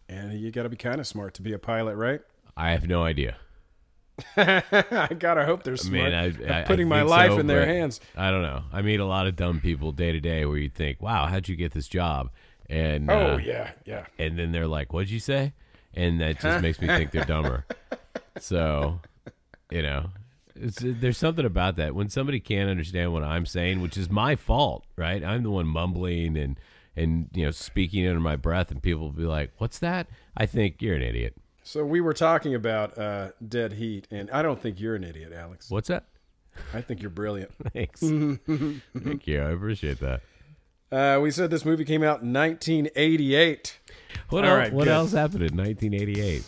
And you got to be kind of smart to be a pilot, right? I have no idea. I gotta hope they're smart. mean, I, I'm I- I putting my life so, in their hands. I don't know. I meet a lot of dumb people day to day where you think, "Wow, how'd you get this job?" And Oh uh, yeah, yeah. and then they're like, "What'd you say?" And that just makes me think they're dumber. So, you know, it's, there's something about that when somebody can't understand what I'm saying, which is my fault, right? I'm the one mumbling and and you know speaking under my breath, and people will be like, "What's that?" I think you're an idiot. So we were talking about uh, Dead Heat, and I don't think you're an idiot, Alex. What's that? I think you're brilliant. Thanks. Thank you. I appreciate that. Uh, we said this movie came out in 1988. What, All el- right, what good. else happened in 1988?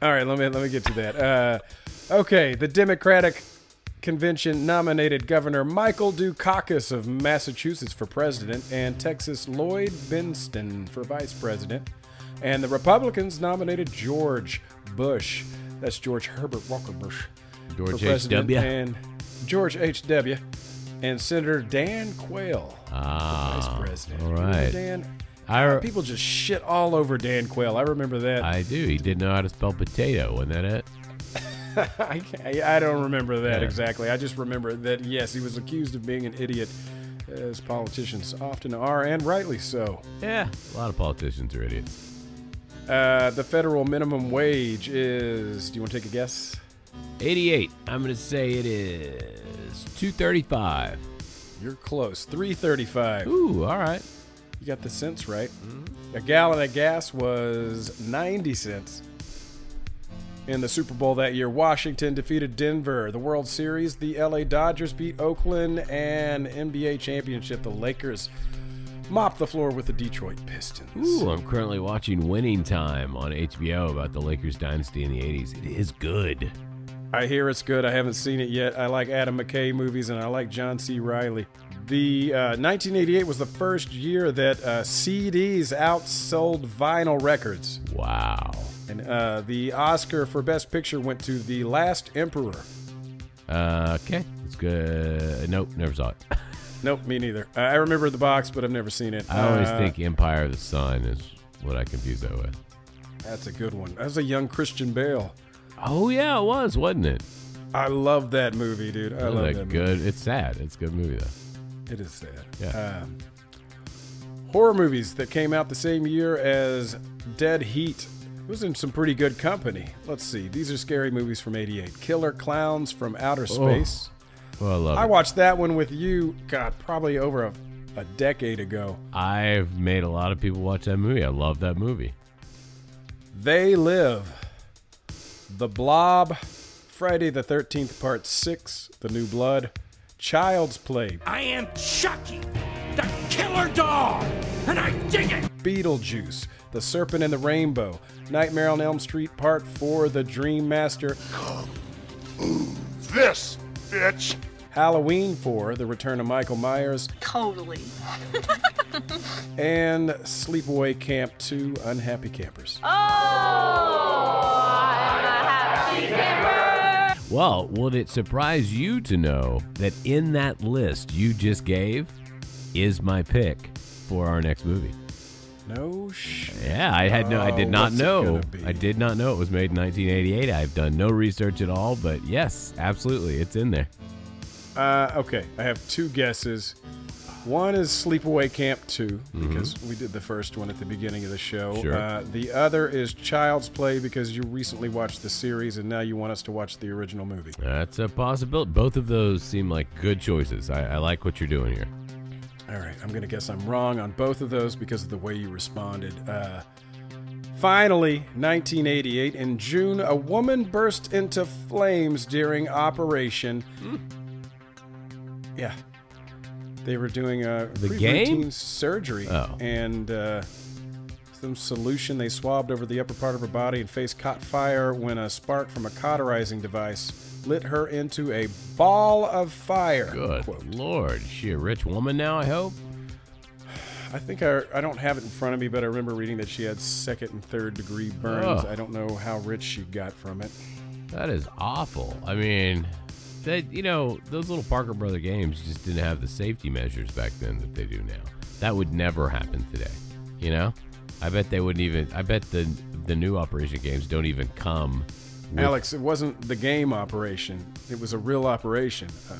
All right, let me let me get to that. Uh, okay, the Democratic Convention nominated Governor Michael Dukakis of Massachusetts for president and Texas Lloyd Bentsen for vice president, and the Republicans nominated George Bush. That's George Herbert Walker Bush George H.W.. and George H. And Senator Dan Quayle Ah, vice president. all Remember. Dan. I, re- people just shit all over Dan Quayle. I remember that. I do. He didn't know how to spell potato. Wasn't that it? I, I don't remember that Yeah. exactly. I just remember that yes, he was accused of being an idiot, as politicians often are, and rightly so. Yeah. A lot of politicians are idiots. Uh, the federal minimum wage is. Do you want to take a guess? 88. I'm going to say it is 235. You're close. Three thirty-five. Ooh, all right. You got the cents right. Mm-hmm. A gallon of gas was ninety cents. In the Super Bowl that year, Washington defeated Denver. The World Series, the LA Dodgers beat Oakland, and NBA championship, the Lakers mopped the floor with the Detroit Pistons. Ooh, I'm currently watching Winning Time on HBO about the Lakers dynasty in the 80s. It is good. I hear it's good. I haven't seen it yet. I like Adam McKay movies, and I like John C. Reilly. The uh, 1988 was the first year that uh, CDs outsold vinyl records. Wow. And uh, the Oscar for Best Picture went to The Last Emperor. Uh, okay. It's good. Nope, never saw it. Nope, me neither. I remember the box, but I've never seen it. I always Uh, think Empire of the Sun is what I confuse that with. that's a good one. That was a young Christian Bale. Oh, yeah, it was, wasn't it? I love that movie, dude. I love a that good. movie. It's sad. It's a good movie though. It is sad. Yeah. Um, horror movies that came out the same year as Dead Heat. It was in some pretty good company. Let's see. These are scary movies from '88. Killer Clowns from Outer Space. Well, I love I it. watched that one with you. God, probably over a, a decade ago. I've made a lot of people watch that movie. I love that movie. They Live. The Blob. Friday the 13th, Part 6. The New Blood. Child's Play. I am Chucky, the killer dog, and I dig it. Beetlejuice. The Serpent and the Rainbow. Nightmare on Elm Street, Part 4. The Dream Master. This, bitch. Halloween 4. The Return of Michael Myers. Totally. And Sleepaway Camp 2. Unhappy Campers. Oh! Well, would it surprise you to know that in that list you just gave is my pick for our next movie? No shit. Yeah, I had no, I did Oh, not know. I did not know it was made in 1988. I've done no research at all, but yes, absolutely, it's in there. Uh, okay, I have two guesses. One is Sleepaway Camp 2, because we did the first one at the beginning of the show. Sure. Uh, the other is Child's Play, because you recently watched the series and now you want us to watch the original movie. That's a possibility. Both of those seem like good choices. I, I like what you're doing here. All right, I'm going to guess I'm wrong on both of those because of the way you responded. Uh, finally, 1988, in June, a woman burst into flames during Operation. Yeah. They were doing a The game? surgery. Oh. And uh, some solution they swabbed over the upper part of her body and face caught fire when a spark from a cauterizing device lit her into a ball of fire. Good quote. lord, she a rich woman now? I hope. I think I, I don't have it in front of me, but I remember reading that she had second and third degree burns. Ugh. I don't know how rich she got from it. That is awful. I mean, that you know, those little Parker Brother games just didn't have the safety measures back then that they do now. That would never happen today. You know, I bet they wouldn't even. I bet the the new Operation games don't even come. Alex, it wasn't the game operation, it was a real operation. Uh,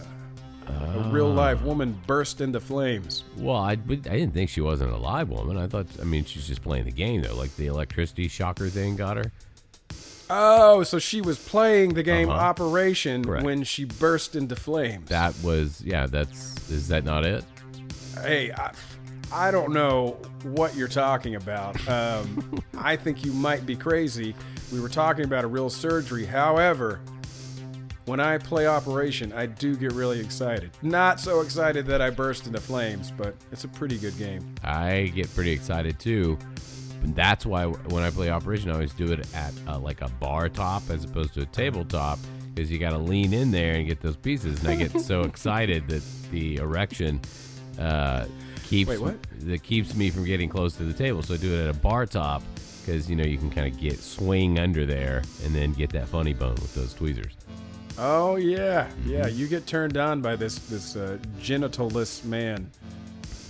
a real live woman burst into flames. Well, I, I didn't think she wasn't a live woman. I thought. I mean, she's just playing the game though. Like the electricity shocker thing got her. Oh, so she was playing the game Uh-huh. Operation Correct. when she burst into flames. That was yeah. That's is that not it? Hey, I, I don't know what you're talking about. Um, I think you might be crazy. We were talking about a real surgery. However, when I play Operation, I do get really excited. Not so excited that I burst into flames, but it's a pretty good game. I get pretty excited too. And that's why when I play Operation, I always do it at uh, like a bar top as opposed to a tabletop because you got to lean in there and get those pieces. And I get so excited that the erection uh, keeps Wait, that keeps me from getting close to the table. So I do it at a bar top because you know you can kind of get swing under there and then get that funny bone with those tweezers. Oh yeah, yeah. You get turned on by this this uh, genitalless man.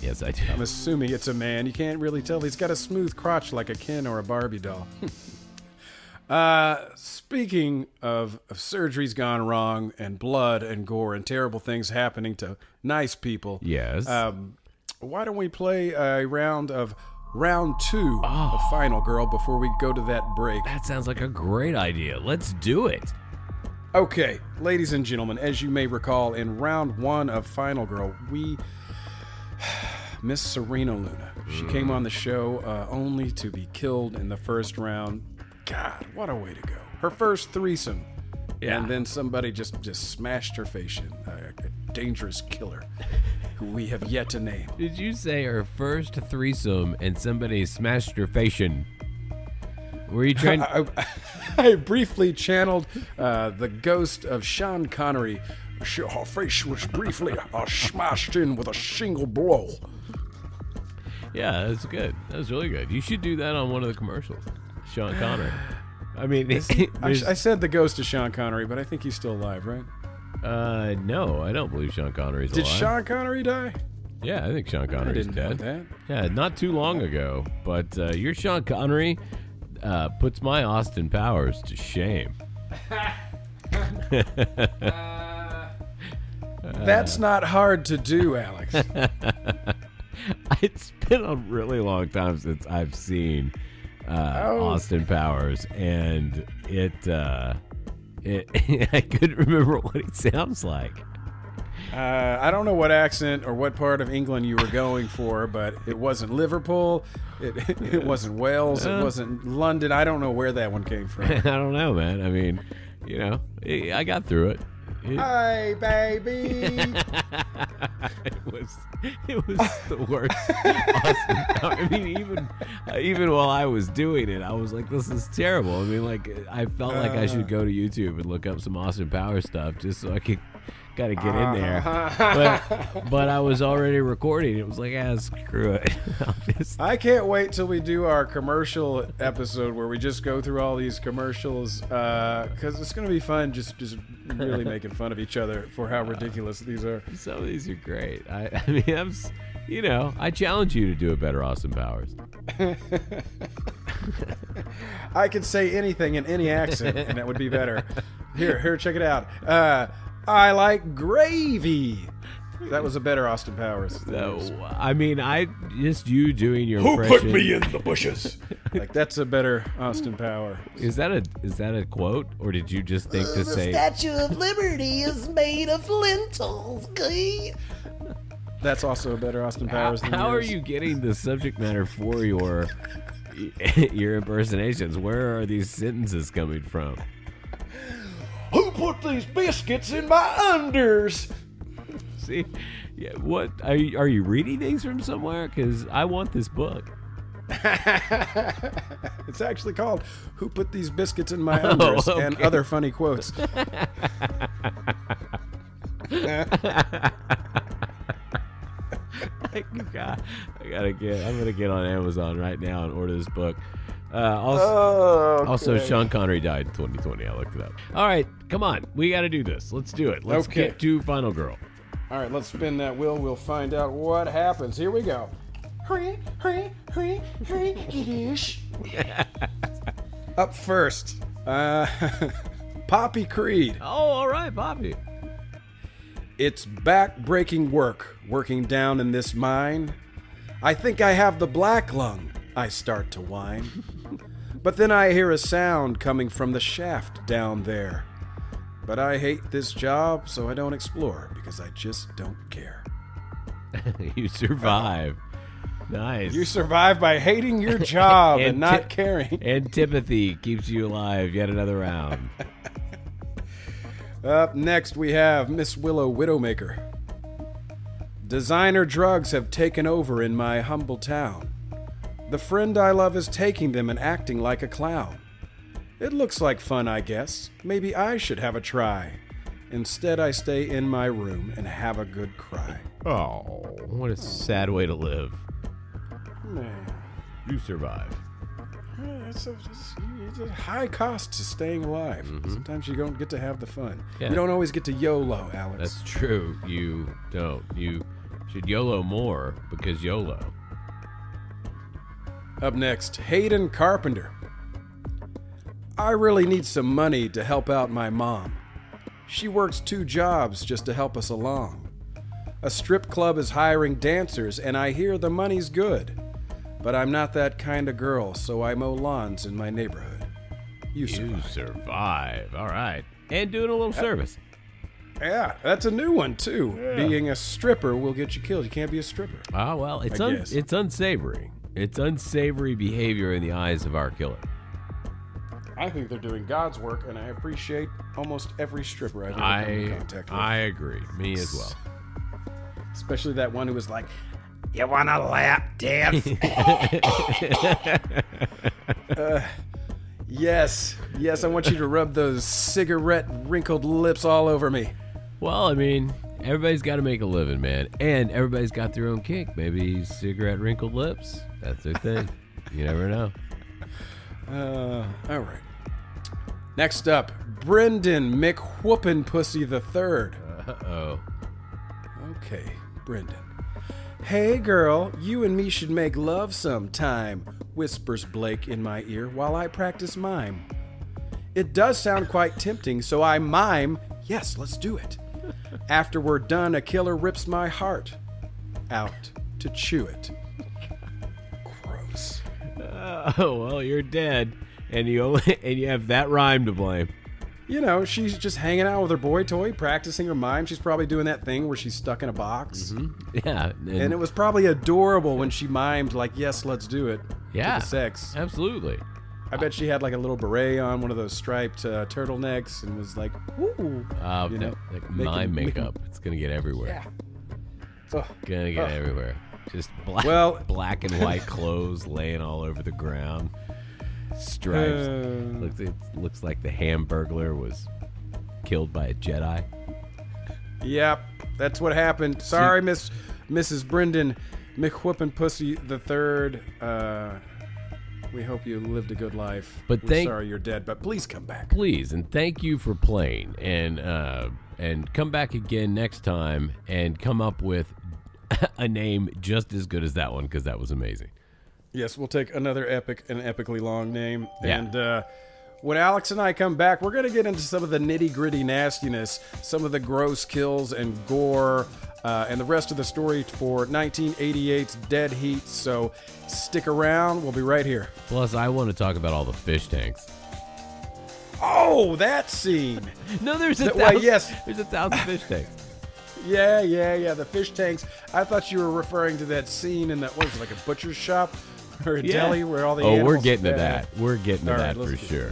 Yes, I do. I'm assuming it's a man. You can't really tell. He's got a smooth crotch like a Ken or a Barbie doll. uh, speaking of, of surgeries gone wrong and blood and gore and terrible things happening to nice people, Yes. um, why don't we play a round of round two Oh. of Final Girl before we go to that break? that sounds like a great idea. Let's do it. Okay, ladies and gentlemen, as you may recall, in round one of Final Girl, we. Miss Serena Luna. She came on the show uh, only to be killed in the first round. God, what a way to go. Her first threesome. Yeah. And then somebody just, just smashed her face in. A, a dangerous killer who we have yet to name. Did you say her first threesome and somebody smashed her face in? Were you trying? I, I briefly channeled uh, the ghost of Sean Connery. She- Her face was briefly uh, smashed in with a single blow. yeah, that's good. That was really good. You should do that on one of the commercials. Sean Connery. I mean, I, I said the ghost of Sean Connery, but I think he's still alive, right? uh, no, I don't believe Sean Connery's Did alive. Did Sean Connery die? Yeah, I think Sean I Connery's didn't know dead. that. Yeah, not too long ago. But uh, your Sean Connery uh, puts my Austin Powers to shame. That's not hard to do, Alex. it's been a really long time since I've seen uh, Oh. Austin Powers, and it, uh, it I couldn't remember what it sounds like. Uh, I don't know what accent or what part of England you were going for, but it wasn't Liverpool. It, it wasn't Wales. It wasn't London. I don't know where that one came from. I don't know, man. I mean, you know, I got through it. It, Hey, baby. it was it was the worst. I mean, even even while I was doing it, I was like, "This is terrible." I mean, like, I felt like I should uh. go to YouTube and look up some Austin Powers stuff just so I could got to get in there. But but I was already recording. It was like, ah, screw it. Just I can't wait till we do our commercial episode where we just go through all these commercials because it's going to be fun just, just really making fun of each other for how ridiculous these are. some of these are great. I, I mean, I'm, you know, I challenge you to do a better Austin Powers. I could say anything in any accent and that would be better. Here, here, check it out. Uh, I like gravy. That was a better Austin Powers. than yours. No, I mean, I just you doing your Who impression. put me in the bushes? Like that's a better Austin Power. Is that a is that a quote, or did you just think to say? The Statue of Liberty is made of lentils. okay? That's also a better Austin How, Powers. than how are you getting the subject matter for your your impersonations? Where are these sentences coming from? Put these biscuits in my unders? See, yeah, what are you, are you reading things from somewhere? Because I want this book. It's actually called "Who Put These Biscuits in My oh, Unders" and Oh, okay. other funny quotes. I gotta get. I'm gonna get on Amazon right now and order this book. Uh, also, Oh, also, Sean Connery died in 2020. I looked it up. All right, come on, we got to do this. Let's do it. Let's Okay. get to Final Girl. All right, let's spin that wheel. We'll find out what happens. Here we go. Hurry, hurry, hurry, hurry, Yiddish. Up first, uh, Poppy Creed. Oh, all right, Bobby. It's back-breaking work working down in this mine. I think I have the black lung. I start to whine. but then I hear a sound coming from the shaft down there. But I hate this job, so I don't explore because I just don't care. you survive. Nice. You survive by hating your job and, And not caring. Antipathy keeps you alive. Yet another round. Up next, we have Miss Willow Widowmaker. Designer drugs have taken over in my humble town. The friend I love is taking them and acting like a clown. It looks like fun, I guess. Maybe I should have a try. Instead, I stay in my room and have a good cry. Oh, what a sad way to live. Man, You survive. it's a, it's, a high cost to staying alive. Mm-hmm. Sometimes you don't get to have the fun. Yeah. You don't always get to YOLO, Alex. That's true. You don't. You should YOLO more because YOLO. Up next, Hayden Carpenter. I really need some money to help out my mom. She works two jobs just to help us along. A strip club is hiring dancers, and I hear the money's good. But I'm not that kind of girl, so I mow lawns in my neighborhood. You You survive. survive. All right. And doing a little uh, service. Yeah, that's a new one too. Being a stripper will get you killed. You can't be a stripper. Oh well, it's un- it's unsavory. It's unsavory behavior in the eyes of our killer. I think they're doing God's work, and I appreciate almost every stripper I've ever come in I contact with. I agree. Me as well. Especially that one who was like, You want a lap dance? Uh, yes, yes, I want you to rub those cigarette wrinkled lips all over me. Well, I mean, everybody's got to make a living, man, and everybody's got their own kink. Maybe cigarette wrinkled lips. That's their thing. you never know. Uh, all right. Next up, Brendan McWhoopin Pussy the Third. Uh oh. Okay, Brendan. Hey girl, you and me should make love sometime, whispers Blake in my ear while I practice mime. It does sound quite tempting, so I mime, yes, let's do it. After we're done, a killer rips my heart out to chew it. Gross. Oh well, you're dead, and you only and you have that rhyme to blame. You know, she's just hanging out with her boy toy, practicing her mime. She's probably doing that thing where she's stuck in a box. Mm-hmm. Yeah, And it was probably adorable when she mimed, like, yes, let's do it. yeah, sex. Absolutely. I bet she had like a little beret on, one of those striped uh, turtlenecks, and was like, "Ooh, Uh, You know, like making- my making- makeup. It's gonna get everywhere. Ugh. Gonna get Ugh. everywhere. Just black, Well- black and white clothes laying all over the ground. Stripes. Uh. looks, it looks like the Hamburglar was killed by a Jedi. Yep, that's what happened. Sorry, Miss Mrs. Brendan McWhippin Pussy the Third. Uh, we hope you lived a good life. But We're thank- sorry you're dead, but please come back. Please and thank you for playing, and uh, and come back again next time and come up with a name just as good as that one because that was amazing. Yes, we'll take another epic and epically long name, Yeah. and uh, When Alex and I come back, we're going to get into some of the nitty gritty nastiness, some of the gross kills and gore, uh, and the rest of the story for 1988's Dead Heat. So stick around. We'll be right here. Plus, I want to talk about all the fish tanks. Oh, that scene. No, there's a Th- thousand, well, yes. there's a thousand fish tanks. Yeah, yeah, yeah. The fish tanks. I thought you were referring to that scene in that, what was it, like a butcher's shop or a Yeah. deli where all the oh, we're getting to that. We're getting to All right, that let's for sure.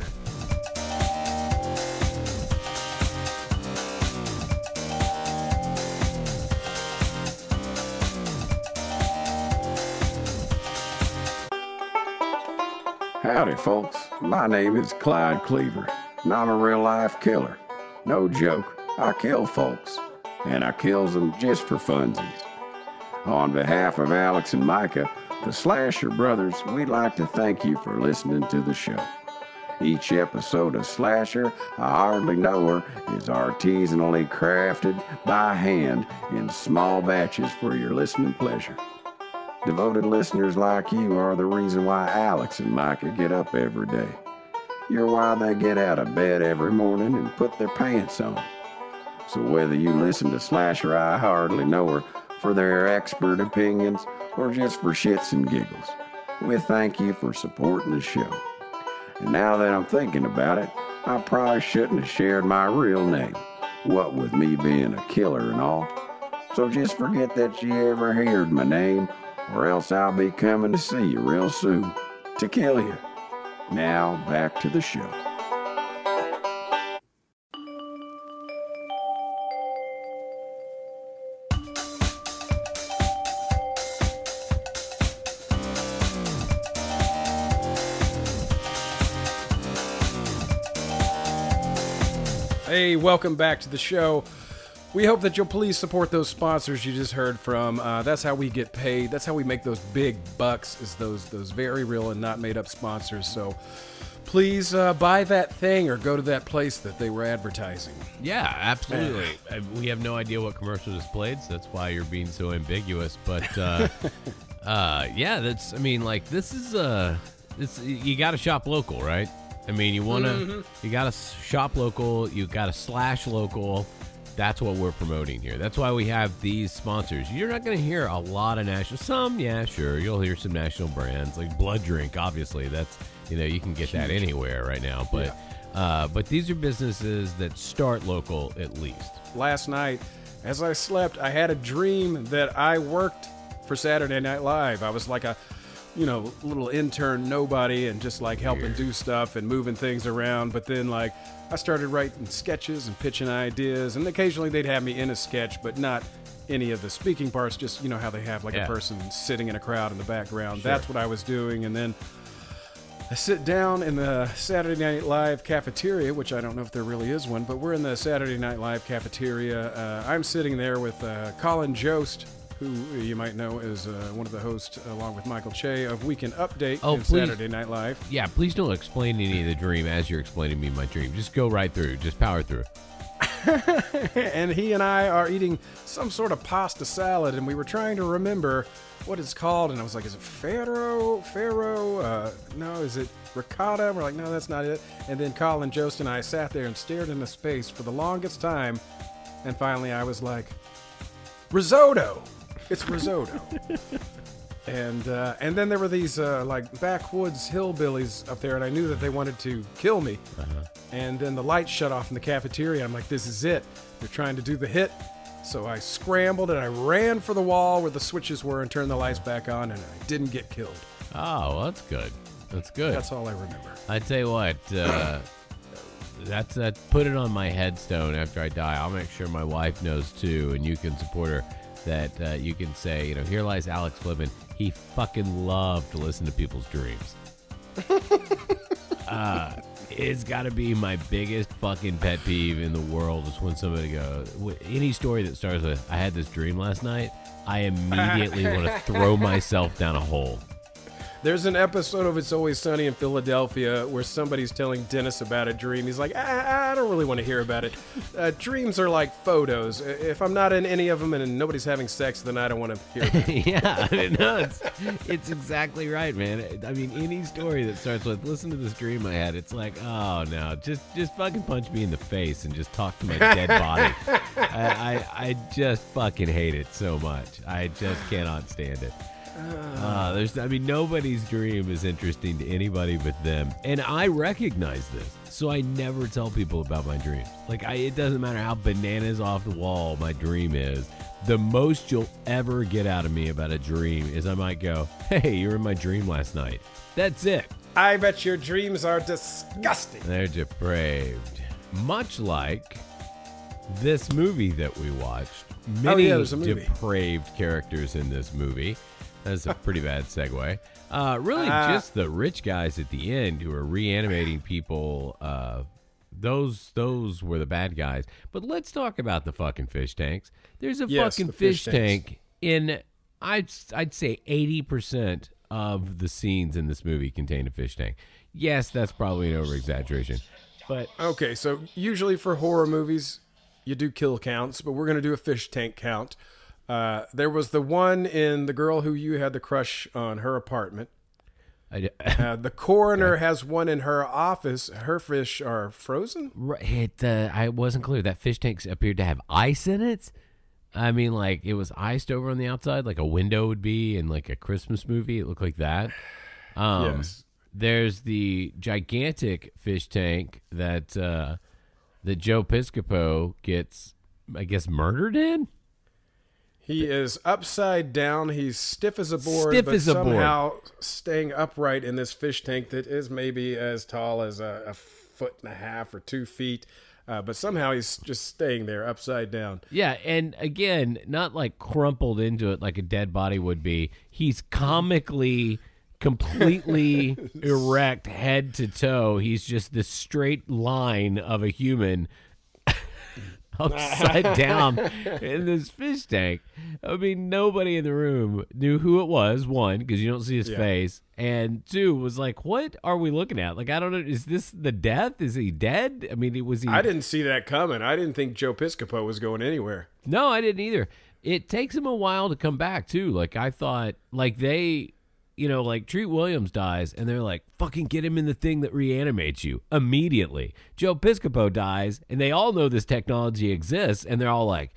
Howdy, folks. My name is Clyde Cleaver, and I'm a real life killer. No joke, I kill folks, and I kills them just for funsies. On behalf of Alex and Micah, the Slasher Brothers, we'd like to thank you for listening to the show. Each episode of Slasher, I Hardly Know Her, is artisanally crafted by hand in small batches for your listening pleasure. Devoted listeners like you are the reason why Alex and Micah get up every day. You're why they get out of bed every morning and put their pants on. So whether you listen to Slasher I Hardly Know Her for their expert opinions or just for shits and giggles, we thank you for supporting the show. And now that I'm thinking about it, I probably shouldn't have shared my real name, what with me being a killer and all. So just forget that you ever heard my name, or else I'll be coming to see you real soon to kill you. Now back to the show. Hey, welcome back to the show. We hope that you'll please support those sponsors you just heard from. Uh, that's how we get paid. That's how we make those big bucks. Is those those very real and not made up sponsors. So please uh, buy that thing or go to that place that they were advertising. Yeah, absolutely. Uh, we have no idea what commercial is played, so that's why you're being so ambiguous. But uh, uh, yeah, that's. I mean, like this is uh, this you got to shop local, right? I mean, you want to Mhm. you got to shop local. You got to slash local. That's what we're promoting here. That's why we have these sponsors. You're not going to hear a lot of national. Some, yeah, sure. You'll hear some national brands like Blood Drink. Obviously, that's you know you can get that anywhere right now. But uh, but these are businesses that start local at least. Last night, as I slept, I had a dream that I worked for Saturday Night Live. I was like a you know, little intern nobody and just like helping do stuff and moving things around. But then, like, I started writing sketches and pitching ideas, and occasionally they'd have me in a sketch, but not any of the speaking parts. Just, you know, how they have like Yeah. a person sitting in a crowd in the background. Sure. That's what I was doing. And then I sit down in the Saturday Night Live cafeteria, which I don't know if there really is one, but we're in the Saturday Night Live cafeteria. Uh, I'm sitting there with uh, Colin Jost, who you might know is uh, one of the hosts, along with Michael Che, of Weekend Update Oh, please. Saturday Night Live. Yeah, please don't explain any of the dream as you're explaining me my dream. Just go right through. Just power through. and he and I are eating some sort of pasta salad, and we were trying to remember what it's called. And I was like, "Is it farro? Farro? Uh, no, is it ricotta?" And we're like, "No, that's not it." And then Colin Jost and I sat there and stared into space for the longest time, and finally, I was like, "Risotto! It's risotto." and uh, and then there were these uh, like backwoods hillbillies up there, and I knew that they wanted to kill me. And then the lights shut off in the cafeteria. I'm like, this is it. They're trying to do the hit. So I scrambled and I ran for the wall where the switches were and turned the lights back on, and I didn't get killed. Oh, well, that's good. That's good. That's all I remember. I tell you what, uh, that's that. Put it on my headstone after I die. I'll make sure my wife knows too, and you can support her. That uh, you can say, you know, here lies Alex Flippin. He fucking loved to listen to people's dreams. uh, it's got to be my biggest fucking pet peeve in the world is when somebody goes any story that starts with "I had this dream last night." I immediately want to throw myself down a hole. There's an episode of It's Always Sunny in Philadelphia where somebody's telling Dennis about a dream. He's like, I, I don't really want to hear about it. Uh, dreams are like photos. If I'm not in any of them and nobody's having sex, then I don't want to hear about it. yeah, I mean, no, it's, it's exactly right, man. I mean, any story that starts with "Listen to this dream I had," it's like, oh no, just just fucking punch me in the face and just talk to my dead body. I, I I just fucking hate it so much. I just cannot stand it. Uh, there's, I mean, nobody's dream is interesting to anybody but them, and I recognize this, so I never tell people about my dreams. Like, I, it doesn't matter how bananas off the wall my dream is. The most you'll ever get out of me about a dream is I might go, "Hey, you were in my dream last night." That's it. I bet your dreams are disgusting. They're depraved, much like this movie that we watched. Many Oh, yeah, there's a movie. depraved characters in this movie. That's a pretty bad segue. Uh, really, Ah. just the rich guys at the end who are reanimating people. Uh, those those were the bad guys. But let's talk about the fucking fish tanks. There's a Yes, fucking the fish fish, tank in. I'd I'd say eighty percent of the scenes in this movie contain a fish tank. Yes, that's probably an over exaggeration, but Okay, so usually for horror movies, you do kill counts, but we're going to do a fish tank count. Uh, there was the one in the girl who you had the crush on her apartment. I, Uh, the coroner has one in her office. Her fish are frozen. Right, it uh, I wasn't clear. That fish tank appeared to have ice in it. I mean, like it was iced over on the outside, like a window would be in like a Christmas movie. It looked like that. Um, Yes. There's the gigantic fish tank that uh, that Joe Piscopo gets, I guess, murdered in. He is upside down. He's stiff as a board, Stiff but as a board. somehow staying upright in this fish tank that is maybe as tall as a, a foot and a half or two feet. Uh, but somehow he's just staying there upside down. Yeah, and again, not like crumpled into it like a dead body would be. He's comically completely erect head to toe. He's just the straight line of a human upside down in this fish tank. I mean, nobody in the room knew who it was, one, because you don't see his Yeah. face, and two was like, what are we looking at? Like, I don't know. Is this the death? Is he dead? I mean, it was he? I didn't see that coming. I didn't think Joe Piscopo was going anywhere. No, I didn't either. It takes him a while to come back too. Like I thought, like they, you know, like Treat Williams dies, and they're like, "Fucking get him in the thing that reanimates you immediately." Joe Piscopo dies, and they all know this technology exists, and they're all like,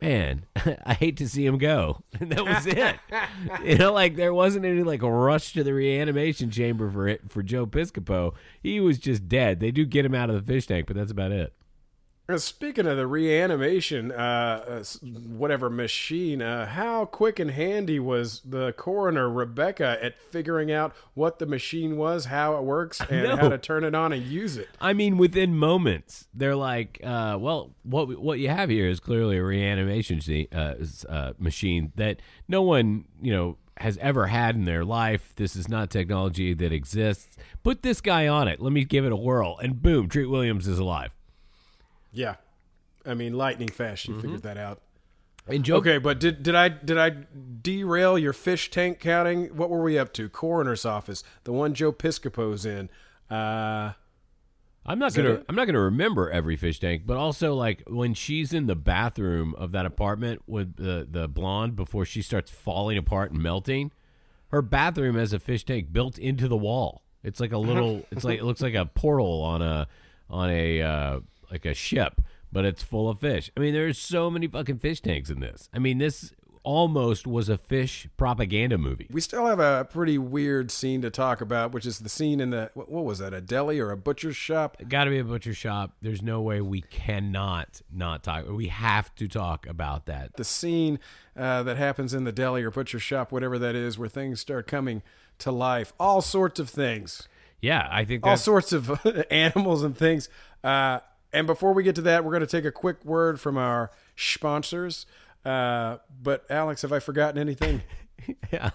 "Man, I hate to see him go." And that was it. you know, like there wasn't any like rush to the reanimation chamber for it for Joe Piscopo. He was just dead. They do get him out of the fish tank, but that's about it. Uh, Speaking of the reanimation, uh, uh, whatever machine, uh, how quick and handy was the coroner Rebecca at figuring out what the machine was, how it works, and how to turn it on and use it? I mean, within moments, they're like, uh, "Well, what what you have here is clearly a reanimation uh, uh, machine that no one, you know, has ever had in their life. This is not technology that exists. Put this guy on it. Let me give it a whirl, and boom, Treat Williams is alive." Yeah, I mean lightning fast. She figured that out. And Joe, Okay, but did did I did I derail your fish tank counting? What were we up to? Coroner's office, the one Joe Piscopo's in. Uh, I'm not gonna it? I'm not gonna remember every fish tank, but also like when she's in the bathroom of that apartment with the the blonde before she starts falling apart and melting, her bathroom has a fish tank built into the wall. It's like a little. it's like it looks like a portal on a on a uh, like a ship, but it's full of fish. I mean, there's so many fucking fish tanks in this. I mean, this almost was a fish propaganda movie. we still have a pretty weird scene to talk about, which is the scene in the what, was that? A deli or a butcher's shop? Got to be a butcher shop. There's no way we cannot not talk. We have to talk about that. The scene uh, that happens in the deli or butcher shop, whatever that is, where things start coming to life. All sorts of things. Yeah, I think all sorts of animals and things. Uh, and before we get to that, we're going to take a quick word from our sponsors. Uh, but Alex, have I forgotten anything? yeah,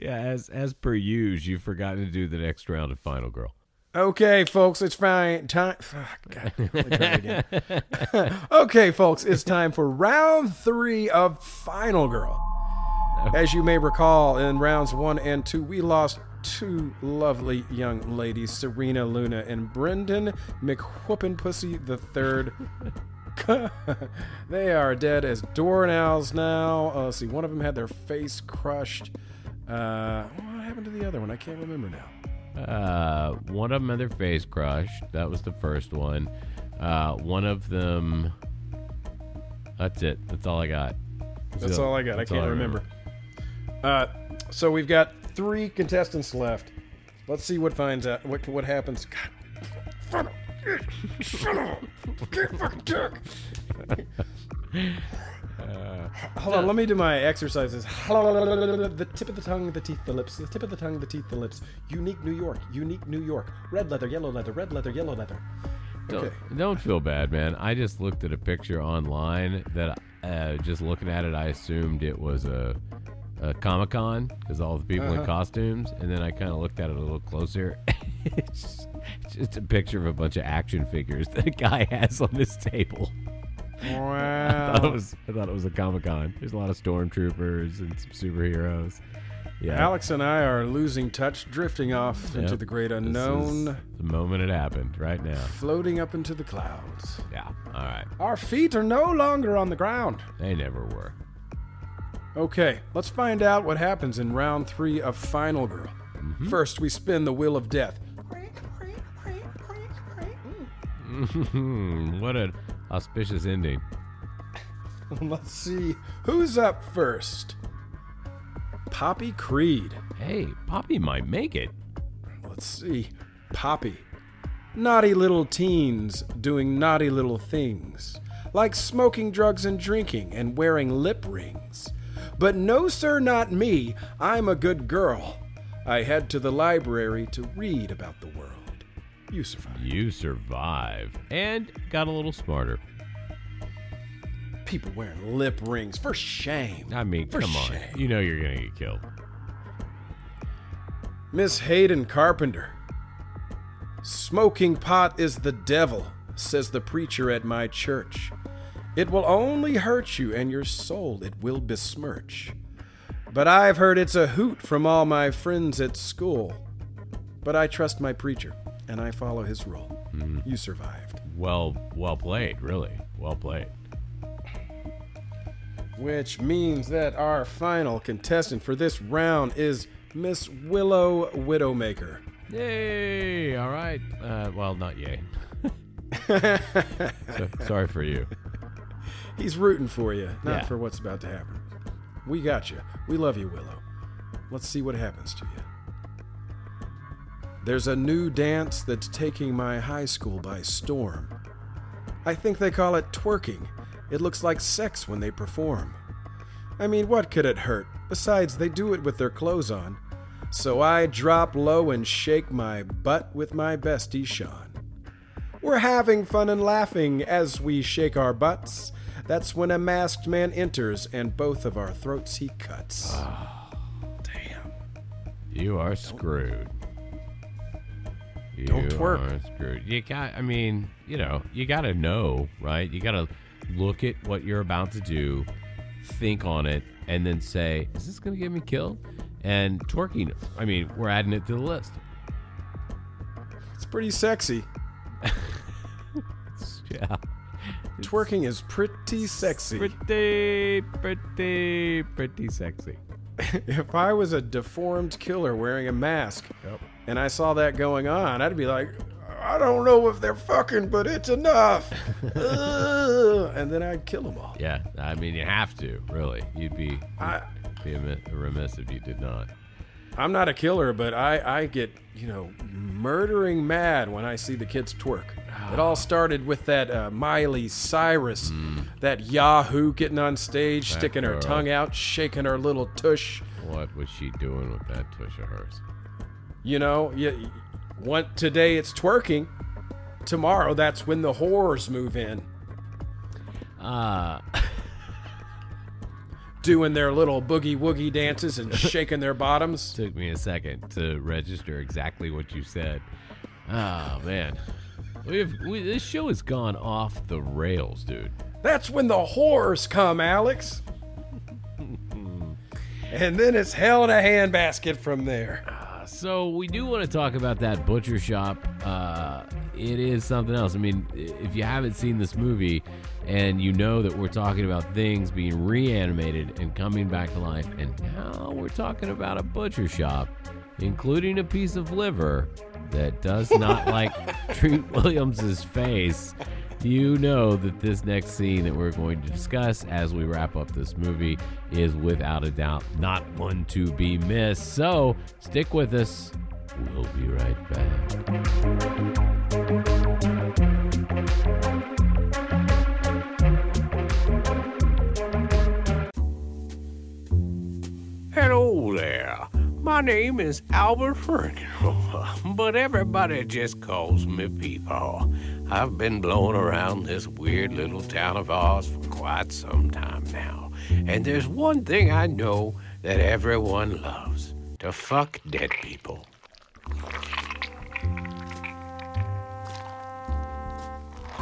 yeah. As as per usual, you've forgotten to do the next round of Final Girl. Okay, folks, it's fine. Time. God, let me try it again. okay, folks, it's time for round three of Final Girl. As you may recall, in rounds one and two, we lost two lovely young ladies, Serena Luna and Brendan McWhoopin Pussy the third. they are dead as doornails now. Uh, let's see, one of them had their face crushed. Uh, what happened to the other one? I can't remember now. Uh, one of them had their face crushed. That was the first one. Uh, one of them. That's it. That's all I got. That's all I got. I can't all remember. Uh, so we've got three contestants left. Let's see what finds out. What what happens? God, son of a get fucking dick. Hold on, let me do my exercises. The tip of the tongue, the teeth, the lips. The tip of the tongue, the teeth, the lips. Unique New York. Unique New York. Red leather, yellow leather. Red leather, yellow leather. Don't, Okay. don't feel bad, man. I just looked at a picture online that, uh, just looking at it, I assumed it was a, a Comic Con because all the people in Uh-huh. costumes, and then I kind of looked at it a little closer. it's just, it's just a picture of a bunch of action figures that a guy has on his table. I thought it Wow. was, I thought it was a Comic Con. There's a lot of stormtroopers and some superheroes. Yeah, Alex and I are losing touch, drifting off into the great unknown, the moment it happened, right now. floating up into the clouds. Yeah. All right. Our feet are no longer on the ground. They never were. Okay, let's find out what happens in round three of Final Girl. Mm-hmm. First, we spin the wheel of death. what an auspicious ending. Let's see who's up first. Poppy Creed. Hey, Poppy might make it. Let's see. Poppy. Naughty little teens doing naughty little things, like smoking drugs and drinking and wearing lip rings. But no, sir, not me. I'm a good girl. I head to the library to read about the world. You survive. You survive. and got a little smarter. People wearing lip rings for shame. I mean, For come on. You know you're gonna get killed. Miss Hayden Carpenter. Smoking pot is the devil, says the preacher at my church. It will only hurt you, and your soul it will besmirch. But I've heard it's a hoot from all my friends at school. But I trust my preacher, and I follow his rule. You survived. Well, well played. Really, well played. Which means that our final contestant for this round is Miss Willow Widowmaker. Yay! All right. Uh, well, not yay. So- sorry for you. He's rooting for you, not Yeah. for what's about to happen. We got you. We love you, Willow. Let's see what happens to you. There's a new dance that's taking my high school by storm. I think they call it twerking. It looks like sex when they perform. I mean, what could it hurt? Besides, they do it with their clothes on. So I drop low and shake my butt with my bestie Sean. We're having fun and laughing as we shake our butts. That's when a masked man enters and both of our throats he cuts. Ah, damn. You are screwed. You Don't twerk. are screwed. You got. I mean, you know, you got to know, right? You got to look at what you're about to do, think on it, and then say, "Is this going to get me killed?" And twerking. I mean, we're adding it to the list. It's pretty sexy. Yeah. Twerking is pretty sexy. Pretty, pretty, pretty sexy. if I was a deformed killer wearing a mask and I saw that going on, I'd be like, I don't know if they're fucking, but it's enough. Ugh. and then I'd kill them all. Yeah. I mean, you have to. Really, you'd be I, be remiss if you did not. I'm not a killer, but I, I get, you know, murdering mad when I see the kids twerk. It all started with that uh, Miley Cyrus, that Yahoo getting on stage, That sticking her tongue out, shaking her little tush. What was she doing with that tush of hers? You know, you, one, today it's twerking. Tomorrow, that's when the horrors move in, Uh, doing their little boogie woogie dances and shaking their bottoms. took me a second to register exactly what you said. Oh man, we have we, this show has gone off the rails, dude. That's when the whores come, Alex. and then it's hell in a handbasket from there. Ah, so we do want to talk about that butcher shop. Uh, it is something else. I mean, if you haven't seen this movie and you know that we're talking about things being reanimated and coming back to life, and now we're talking about a butcher shop, including a piece of liver that does not like Treat Williams's face you know that this next scene that we're going to discuss as we wrap up this movie is without a doubt not one to be missed. So stick with us. We'll be right back. My name is Albert Ferguson, but everybody just calls me Peepaw. I've been blowing around this weird little town of ours for quite some time now, and there's one thing I know that everyone loves to fuck dead people.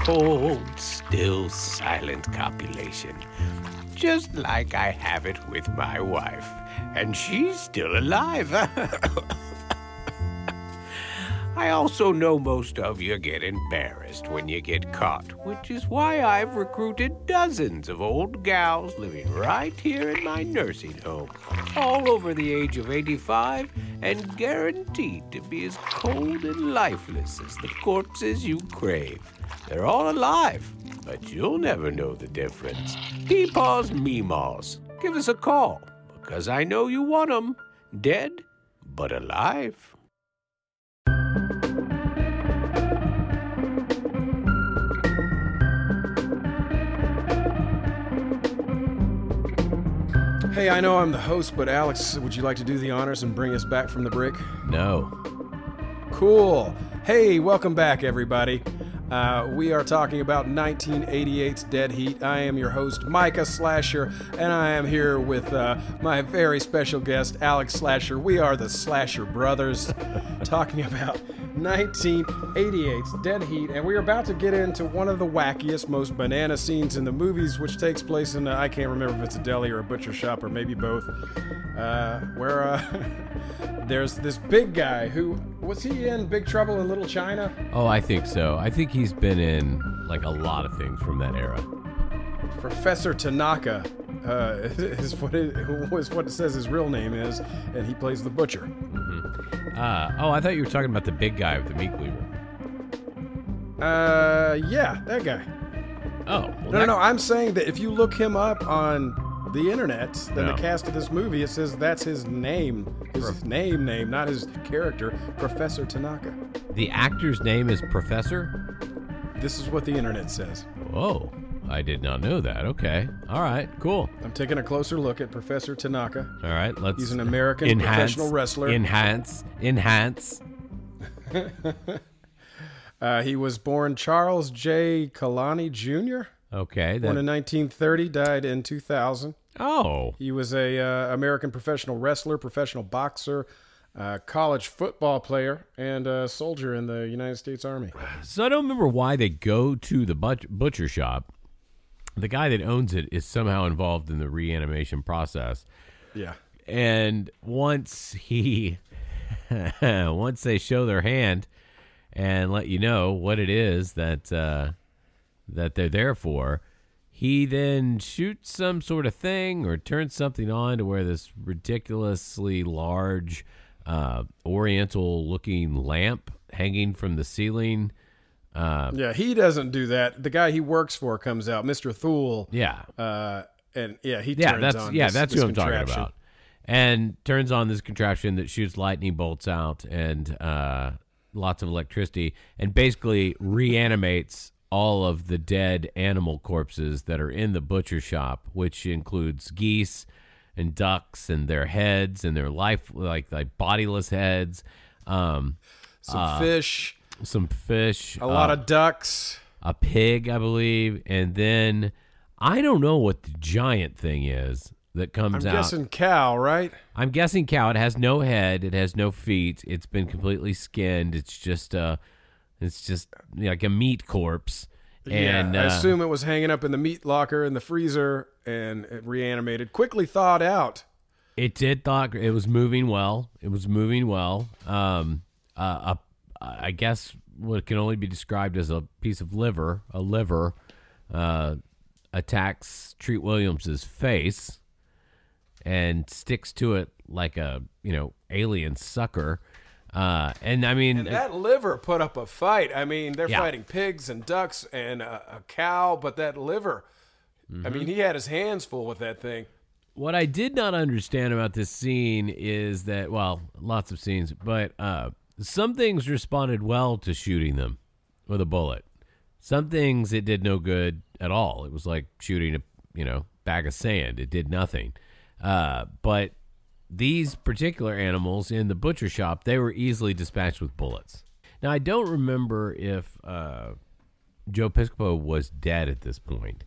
Cold, still, silent copulation, just like I have it with my wife, and she's still alive. I also know most of you get embarrassed when you get caught, which is why I've recruited dozens of old gals living right here in my nursing home, all over the age of 85 and guaranteed to be as cold and lifeless as the corpses you crave. They're all alive, but you'll never know the difference. Peepaws, Meemaws, give us a call, because I know you want 'em dead but alive. Hey, I know I'm the host, but Alex, would you like to do the honors and bring us back from the break? No. Cool. Hey, welcome back, everybody. Uh, we are talking about 1988's Dead Heat. I am your host, Micah Slasher, and I am here with uh, my very special guest, Alex Slasher. We are the Slasher Brothers, talking about 1988's Dead Heat, and we're about to get into one of the wackiest, most banana scenes in the movies, which takes place in, I can't remember if it's a deli or a butcher shop or maybe both, uh, where uh, there's this big guy who, was he in Big Trouble in Little China? Oh, I think so. I think he's been in like a lot of things from that era. Professor Tanaka uh, is what it what it says his real name is, and he plays the butcher. Uh, oh, I thought you were talking about the big guy with the meat cleaver. Uh, yeah, that guy. Oh, well, no, that... no, no. I'm saying that if you look him up on the internet, then No. the cast of this movie, it says that's his name, his Prof- name, name, not his character, Professor Tanaka. The actor's name is Professor? This is what the internet says. Whoa. I did not know that. Okay. All right. Cool. I'm taking a closer look at Professor Tanaka. All right. Let's. He's an American enhance, professional wrestler. Enhance. Enhance. Uh, he was born Charles J. Kalani Jr. Okay. Born in 1930, died in 2000. oh. He was a uh, American professional wrestler, professional boxer, uh, college football player, and a soldier in the United States Army. So I don't remember why they go to the but- butcher shop. The guy that owns it is somehow involved in the reanimation process. Yeah. And once he, once they show their hand and let you know what it is that uh, that they're there for, he then shoots some sort of thing or turns something on to where this ridiculously large uh, Oriental-looking lamp hanging from the ceiling. Uh, Yeah, he doesn't do that. The guy he works for comes out, Mr. Thule. yeah, Uh, and yeah, he yeah, turns that's on yeah, this- that's this what I'm talking about. And turns on this contraption that shoots lightning bolts out and uh, lots of electricity, and basically reanimates all of the dead animal corpses that are in the butcher shop, which includes geese and ducks and their heads and their life like like bodiless heads, um, Some uh, fish, some fish, a lot uh, of ducks. a pig, I believe, and then I don't know what the giant thing is that comes out. I'm guessing cow, right? I'm guessing cow. It has no head. It has no feet. It's been completely skinned. It's just uh it's just like a meat corpse. And yeah, I uh, assume it was hanging up in the meat locker in the freezer and it reanimated, quickly thawed out. It did thought it was moving well. It was moving well. Um, uh, a, I guess what can only be described as a piece of liver, a liver, uh, attacks Treat Williams's face and sticks to it like a you know alien sucker. Uh, and I mean, And that liver put up a fight. I mean, they're Yeah. fighting pigs and ducks and a, a cow, but that liver. I Mm-hmm. mean, he had his hands full with that thing. What I did not understand about this scene is that, well, lots of scenes, but uh, some things responded well to shooting them with a bullet. Some things it did no good at all. It was like shooting a, you know, bag of sand. It did nothing. Uh, but these particular animals in the butcher shop, they were easily dispatched with bullets. Now, I don't remember if uh, Joe Piscopo was dead at this point.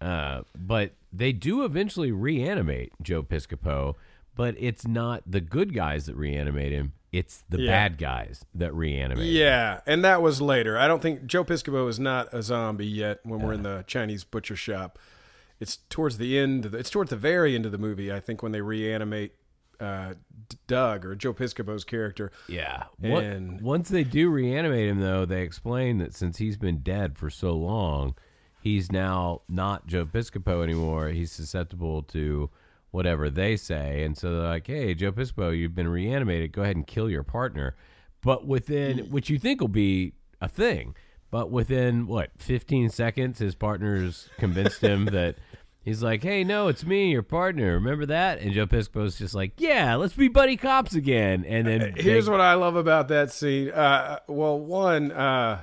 Uh, but they do eventually reanimate Joe Piscopo, but it's not the good guys that reanimate him. It's the Yeah. bad guys that reanimate. Yeah, and that was later. I don't think Joe Piscopo is not a zombie yet when we're in the Chinese butcher shop. It's towards the end. Of the, it's towards the very end of the movie, I think, when they reanimate uh, Doug or Joe Piscopo's character. Yeah. And once they do reanimate him, though, they explain that since he's been dead for so long, he's now not Joe Piscopo anymore. He's susceptible to whatever they say. And so they're like, hey, Joe Piscopo, you've been reanimated. Go ahead and kill your partner. But within, which you think will be a thing, but within, what, 15 seconds, his partner's convinced him that. He's like, "Hey, no, it's me, your partner. Remember that?" And Joe Piscopo's just like, "Yeah, let's be buddy cops again." And then Here's they- what I love about that scene. Uh, well, one, uh,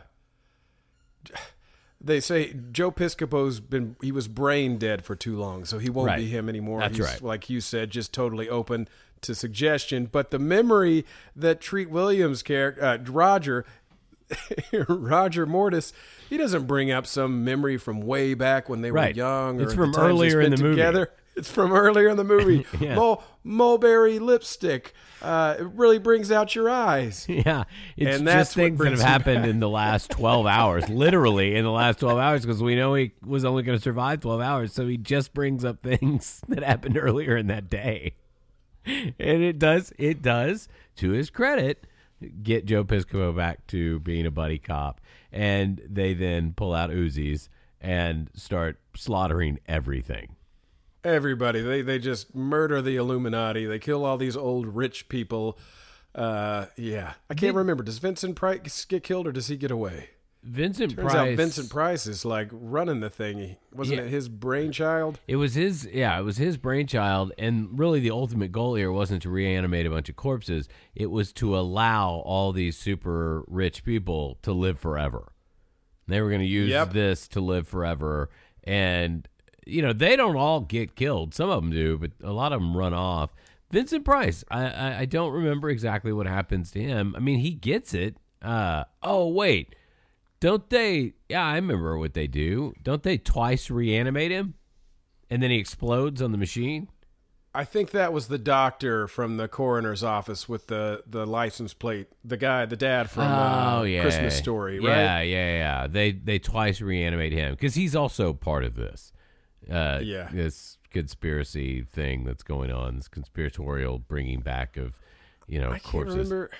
they say Joe Piscopo's been he was brain dead for too long, so he won't Right. be him anymore. That's He's, right. Like you said, just totally open to suggestion. But the memory that Treat Williams' character uh, Roger. Roger Mortis, he doesn't bring up some memory from way back when they Right. were young. Or It's from earlier in the movie. together. It's from earlier in the movie. Yeah. Mul- mulberry lipstick. Uh, it really brings out your eyes. Yeah, it's And that's just things that have happened back. in the last 12 hours, literally in the last 12 hours, because we know he was only going to survive 12 hours. So he just brings up things that happened earlier in that day. And it does, it does, to his credit, get Joe Piscopo back to being a buddy cop. And they then pull out Uzis and start slaughtering everything. Everybody, they they just murder the Illuminati. They kill all these old rich people. Uh, yeah, I can't remember. Does Vincent Price get killed or does he get away? Vincent Turns Price. out Vincent Price is like running the thing. He- Wasn't Yeah. it his brainchild? It was his, yeah, it was his brainchild, and really the ultimate goal here wasn't to reanimate a bunch of corpses. It was to allow all these super rich people to live forever. They were going to use Yep. this to live forever, and you know they don't all get killed. Some of them do, but a lot of them run off. Vincent Price, I, I, I don't remember exactly what happens to him. I mean, he gets it. Uh, oh wait, don't they? Yeah, I remember what they do. Don't they twice reanimate him? and then he explodes on the machine. I think that was the doctor from the coroner's office with the, the license plate. The guy, the dad from uh, oh yeah, Christmas Story, right? Yeah, yeah, yeah. They they twice reanimate him because he's also part of this. Uh, Yeah. this conspiracy thing that's going on. This conspiratorial bringing back of you know I can't corpses. remember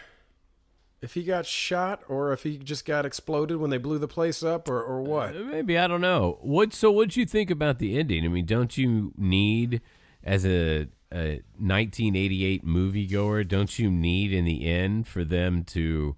if he got shot or if he just got exploded when they blew the place up or, or what. Uh, Maybe I don't know. What so? What'd you think about the ending? I mean, don't you need as a, a 1988 moviegoer? Don't you need in the end for them to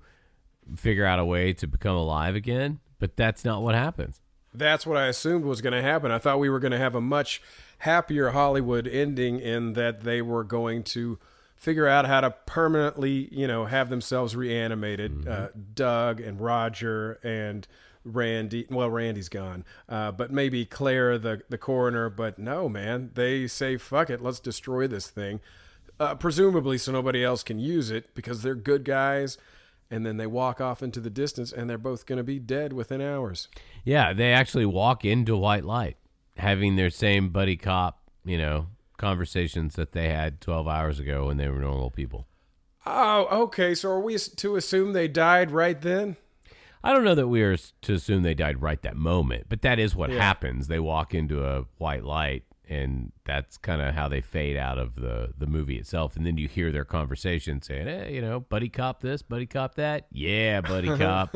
figure out a way to become alive again? But that's not what happens. That's what I assumed was going to happen. I thought we were going to have a much happier Hollywood ending in that they were going to figure out how to permanently, you know, have themselves reanimated. Uh, Doug and Roger and Randy. Well, Randy's gone, uh, but maybe Claire, the the coroner. But no, man, they say fuck it, let's destroy this thing, uh, presumably so nobody else can use it because they're good guys. And then they walk off into the distance, and they're both going to be dead within hours. Yeah, they actually walk into white light, having their same buddy cop, you know, conversations that they had 12 hours ago when they were normal people. Oh, okay. So are we to assume they died right then? I don't know that we are to assume they died right that moment, but that is what Yeah. happens. They walk into a white light and that's kind of how they fade out of the the movie itself. And then you hear their conversation saying, "Hey, you know, buddy cop this, buddy cop that, yeah, buddy cop."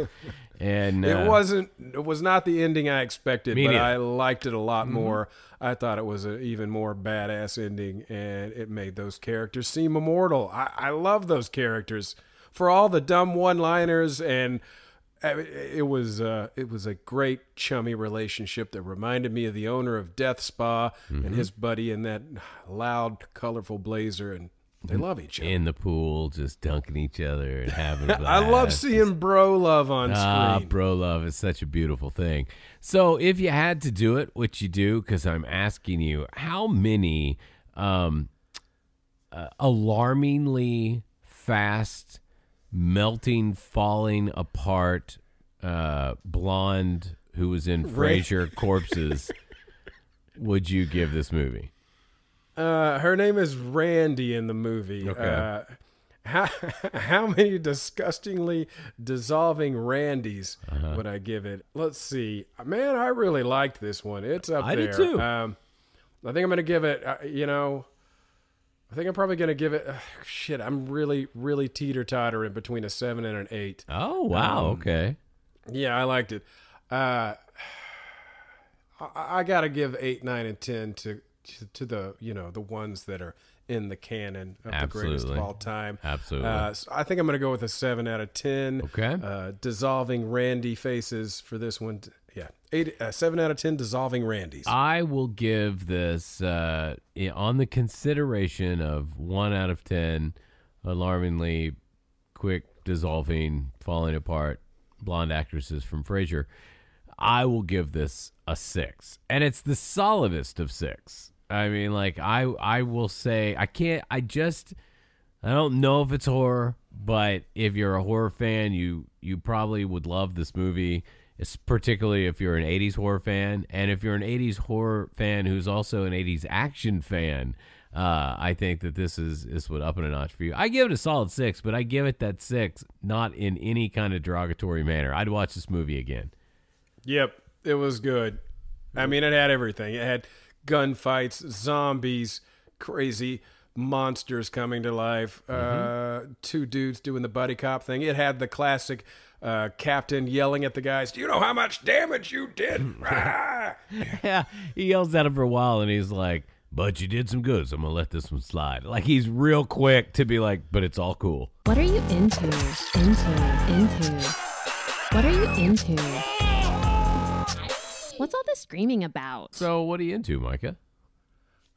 and it uh, wasn't. It was not the ending I expected, but neither. I liked it a lot Mhm. more. I thought it was an even more badass ending, and it made those characters seem immortal. I, I love those characters for all the dumb one-liners, and I mean, it was uh, it was a great chummy relationship that reminded me of the owner of Death Spa Mhm. and his buddy in that loud, colorful blazer, and they love each other. in the pool, just dunking each other and having. a I love seeing bro love on Ah, screen. bro love is such a beautiful thing. So if you had to do it, which you do, because I'm asking you, how many um, uh, alarmingly fast, melting, falling apart, uh, blonde who was in. Frasier corpses would you give this movie? Uh, her name is Randy in the movie. Okay. Uh, how how many disgustingly dissolving Randys Uh-huh. would I give it? Let's see. Man, I really liked this one. It's up I there. did too. Um, I think I'm gonna give it. Uh, you know, I think I'm probably gonna give it. Uh, shit, I'm really really teeter tottering between a seven and an eight. Oh wow, Um, okay. Yeah, I liked it. Uh, I, I got to give eight, nine, and ten to, to to the you know the ones that are in the canon of the greatest of Absolutely. all time. Absolutely. Uh, so I think I'm going to go with a seven out of ten. Okay. Uh, dissolving Randy faces for this one. Yeah, eight, uh, seven out of ten. Dissolving Randys. I will give this uh, on the consideration of one out of ten, alarmingly quick dissolving, falling apart blonde actresses from Frasier. I will give this a six, and it's the solidest of six. I mean, like I, I will say I can't. I just I don't know if it's horror, but if you're a horror fan, you you probably would love this movie. It's particularly if you're an 80s horror fan, and if you're an 80s horror fan who's also an 80s action fan, uh, I think that this is this would up it a notch for you. I give it a solid six, but I give it that six not in any kind of derogatory manner. I'd watch this movie again. Yep, it was good. I mean, it had everything. It had gunfights, zombies, crazy monsters coming to life, uh, two dudes doing the buddy cop thing. It had the classic uh, captain yelling at the guys, "Do you know how much damage you did?" Ah! yeah, he yells at him for a while, and he's like, "But you did some good, so I'm gonna let this one slide." Like he's real quick to be like, "But it's all cool." What are you into? Into, into. What are you into? What's all this screaming about? So, what are you into, Micah?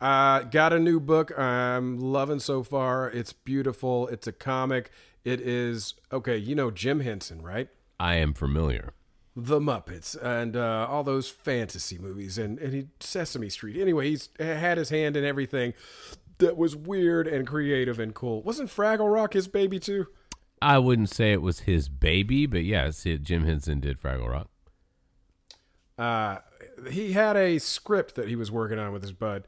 Uh, got a new book I'm loving so far. It's beautiful. It's a comic. It is okay. You know Jim Henson, right? I am familiar. The Muppets and uh, all those fantasy movies and, and he Sesame Street. Anyway, he's had his hand in everything that was weird and creative and cool. Wasn't Fraggle Rock his baby too? I wouldn't say it was his baby, but yes, it, Jim Henson did Fraggle Rock. Uh, he had a script that he was working on with his bud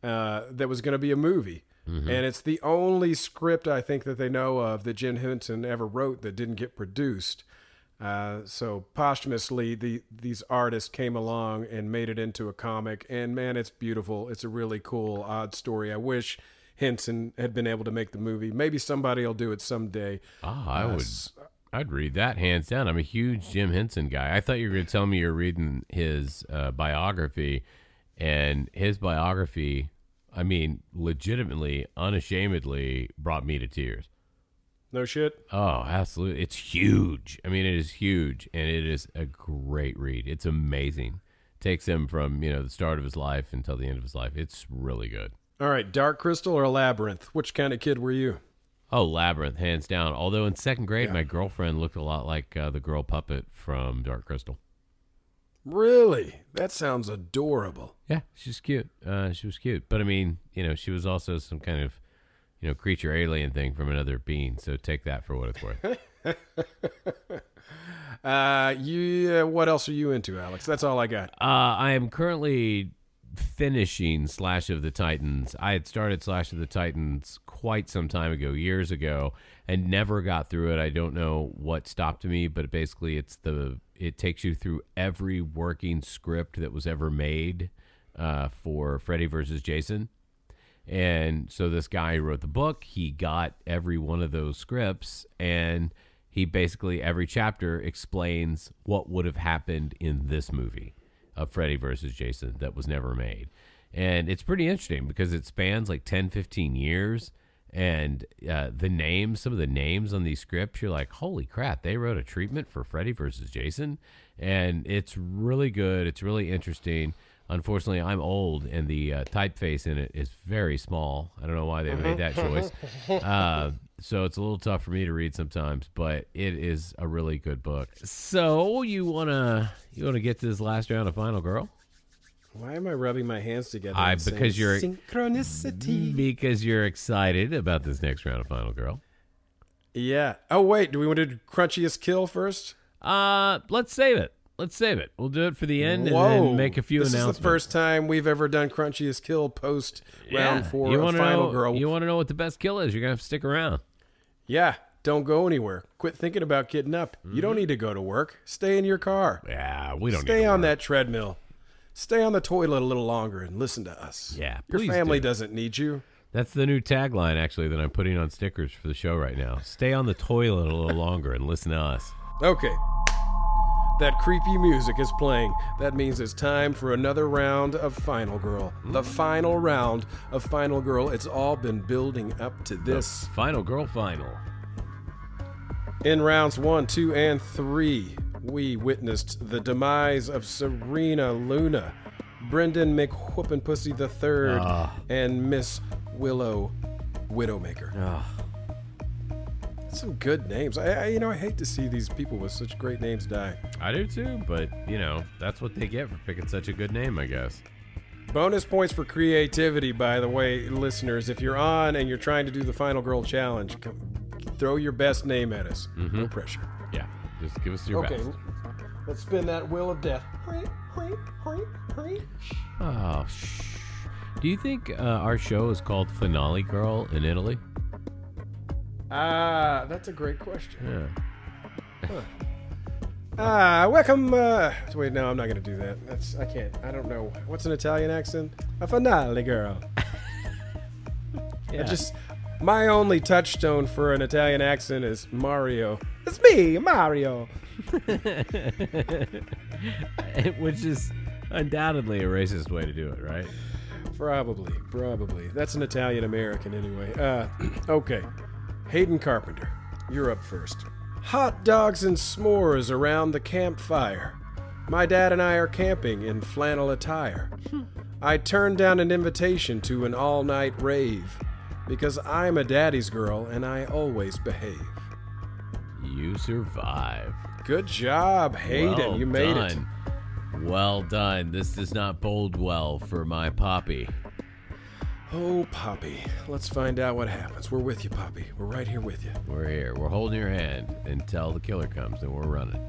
uh, that was going to be a movie. Mhm. And it's the only script I think that they know of that Jim Henson ever wrote that didn't get produced. Uh, so posthumously, the these artists came along and made it into a comic, and man, it's beautiful. It's a really cool, odd story. I wish Henson had been able to make the movie. Maybe somebody will do it someday. Ah, I Uh, would. I'd read that hands down. I'm a huge Jim Henson guy. I thought you were going to tell me you're reading his uh, biography, and his biography, I mean, legitimately, unashamedly, brought me to tears. No shit. Oh, absolutely. It's huge. I mean, it is huge, and it is a great read. It's amazing. Takes him from you know the start of his life until the end of his life. It's really good. All right, Dark Crystal or Labyrinth? Which kind of kid were you? Oh, Labyrinth, hands down. Although in second grade, Yeah. my girlfriend looked a lot like uh, the girl puppet from Dark Crystal. Really? That sounds adorable. Yeah, she's cute. Uh, she was cute, but I mean, you know, she was also some kind of, you know, creature alien thing from another being. So take that for what it's worth. Uh, you. Uh, what else are you into, Alex? That's all I got. Uh, I am currently finishing Slash of the Titans. I had started Slash of the Titans quite some time ago, years ago, and never got through it. I don't know what stopped me, but basically, it's the it takes you through every working script that was ever made uh, for Freddy versus Jason. And so this guy who wrote the book, he got every one of those scripts and he basically every chapter explains what would have happened in this movie of Freddy versus Jason that was never made. And it's pretty interesting because it spans like 10, 15 years. And uh, the names, some of the names on these scripts, you're like, holy crap, they wrote a treatment for Freddy versus Jason. And it's really good. It's really interesting. Unfortunately, I'm old, and the uh, typeface in it is very small. I don't know why they made that choice. Uh, so it's a little tough for me to read sometimes, but it is a really good book. So you wanna you wanna get to this last round of Final Girl? Why am I rubbing my hands together? I because you're synchronicity. because you're excited about this next round of Final Girl. Yeah. Oh wait, do we want to do crunchiest kill first? Uh, let's save it. Let's save it. We'll do it for the end Whoa. and then make a few this announcements. is the first time we've ever done crunchiest kill post round four you of Final know, Girl. You want to know what the best kill is? You're gonna have to stick around. Yeah, don't go anywhere. Quit thinking about getting up. You don't need to go to work. Stay in your car. Mm-hmm. Yeah, we don't. Stay need to on work. that treadmill. Stay on the toilet a little longer and listen to us. Yeah, Your family do. doesn't need you. That's the new tagline, actually, that I'm putting on stickers for the show right now. Stay on the toilet a little longer and listen to us. Okay. That creepy music is playing. That means it's time for another round of Final Girl. The final round of Final Girl. It's all been building up to this. The final girl final. In rounds one, two, and three, we witnessed the demise of Serena Luna, Brendan McWhoopin' the Third, Ah. and Miss Willow Widowmaker. Ah. Some good names. I, I, you know, I hate to see these people with such great names die. I do too, but you know that's what they get for picking such a good name, I guess. Bonus points for creativity, by the way, listeners. If you're on and you're trying to do the Final Girl Challenge, come, throw your best name at us. No pressure. Yeah, just give us your okay, best. let's spin that wheel of death. Oh, shh. Do you think uh, our show is called Finale Girl in Italy? Ah, that's a great question. Yeah. Ah, welcome. Uh, wait, no, I'm not gonna do that. That's I can't. I don't know. What's an Italian accent? A finale girl. I just my only touchstone for an Italian accent is Mario. It's me, Mario. Which is undoubtedly a racist way to do it, right? Probably, probably. That's an Italian American anyway. Uh, okay. Hayden Carpenter, you're up first. Hot dogs and s'mores around the campfire. My dad and I are camping in flannel attire. I turned down an invitation to an all night rave because I'm a daddy's girl and I always behave. You survive. Good job, Hayden. Well you made it. done. Well done. This does not bode well for my poppy. Oh, Poppy. Let's find out what happens. We're with you, Poppy. We're right here with you. We're here. We're holding your hand until the killer comes, and we're running.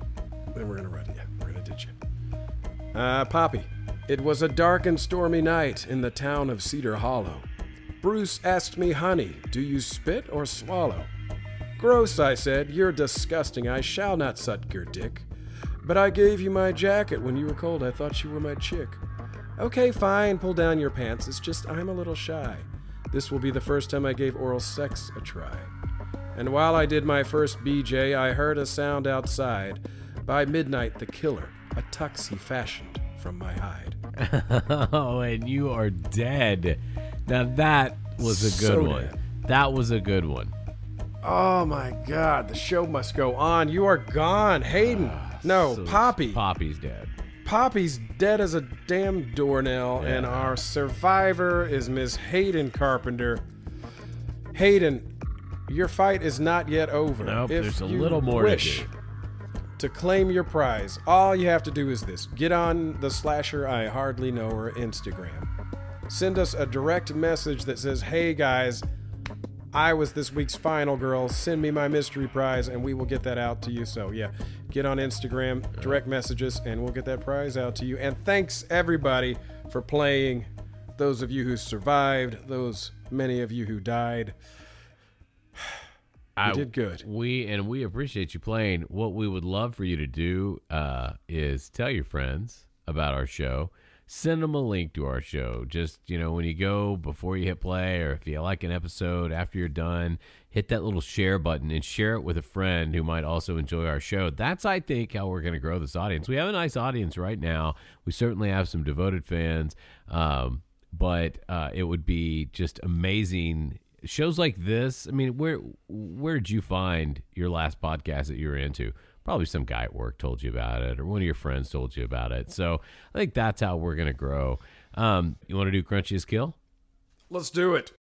Then we're gonna run you. We're gonna ditch you. Uh, Poppy. It was a dark and stormy night in the town of Cedar Hollow. Bruce asked me, honey, do you spit or swallow? Gross, I said. You're disgusting. I shall not suck your dick. But I gave you my jacket when you were cold. I thought you were my chick. Okay, fine. Pull down your pants. It's just I'm a little shy. This will be the first time I gave oral sex a try. And while I did my first BJ, I heard a sound outside. By midnight, the killer, a tux he fashioned from my hide. oh, and you are dead. Now that was a good So one. dead. That was a good one. Oh my god, the show must go on. You are gone, Hayden. Ah, no, So Poppy. Poppy's dead. Poppy's dead as a damn doornail, and our survivor is Miss Hayden Carpenter. Hayden, your fight is not yet over. Nope, if there's a little more to wish do. to claim your prize, all you have to do is this get on the Slasher I Hardly Know Her Instagram. Send us a direct message that says, Hey guys, I was this week's final girl. Send me my mystery prize, and we will get that out to you. So, yeah, get on Instagram, direct messages, and we'll get that prize out to you. And thanks, everybody, for playing. Those of you who survived, those many of you who died. I did good. We and we appreciate you playing. What we would love for you to do uh, is tell your friends about our show. Send them a link to our show. Just, you know, when you go before you hit play or if you like an episode after you're done, hit that little share button and share it with a friend who might also enjoy our show. That's, I think, how we're going to grow this audience. We have a nice audience right now. We certainly have some devoted fans, um, but uh, it would be just amazing. Shows like this, I mean, where where did you find your last podcast that you were into? Probably some guy at work told you about it, or one of your friends told you about it. So I think that's how we're going to grow. Um, you want to do Crunchiest Kill? Let's do it.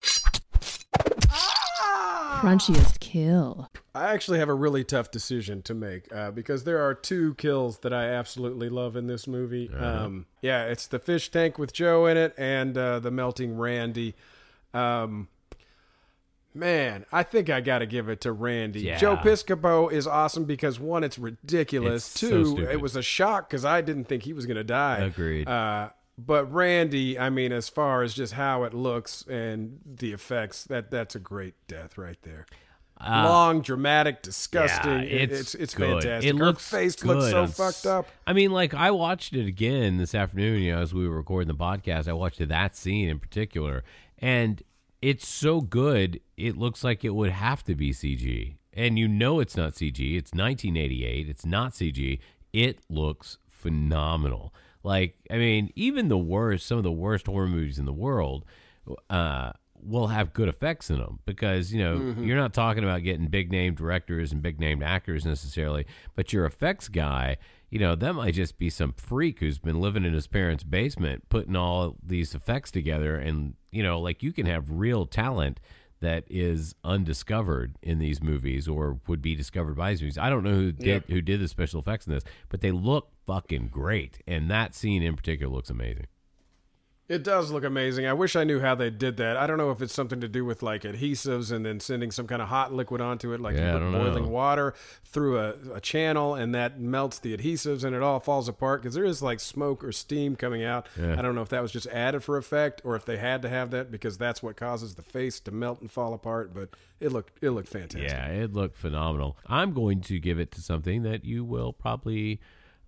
Crunchiest kill. I actually have a really tough decision to make uh, because there are two kills that I absolutely love in this movie. Uh-huh. Um, yeah, it's the fish tank with Joe in it and uh, the melting Randy. Um, man, I think I got to give it to Randy. Yeah. Joe Piscopo is awesome because one, it's ridiculous. It's Two, stupid. it was a shock because I didn't think he was going to die. Agreed. Uh, but Randy, I mean, as far as just how it looks and the effects, that that's a great death right there. Uh, Long, dramatic, disgusting. Yeah, It- it's it's fantastic. It Her looks face looks good so on fucked up. I mean, like I watched it again this afternoon. You know, as we were recording the podcast, I watched that scene in particular, and it's so good. It looks like it would have to be CG, and you know it's not CG. It's 1988. It's not CG. It looks phenomenal. Like I mean, even the worst, some of the worst horror movies in the world. Uh, will have good effects in them because you know Mhm. you're not talking about getting big name directors and big name actors necessarily, but your effects guy, you know, that might just be some freak who's been living in his parents' basement putting all these effects together, and you know, like you can have real talent that is undiscovered in these movies or would be discovered by these movies. I don't know who did who did the special effects in this, but they look fucking great, and that scene in particular looks amazing. It does look amazing. I wish I knew how they did that. I don't know if it's something to do with like adhesives and then sending some kind of hot liquid onto it, like Yeah, you put boiling know. water through a, a channel and that melts the adhesives and it all falls apart because there is like smoke or steam coming out. Yeah. I don't know if that was just added for effect or if they had to have that because that's what causes the face to melt and fall apart. But it looked it looked fantastic. Yeah, it looked phenomenal. I'm going to give it to something that you will probably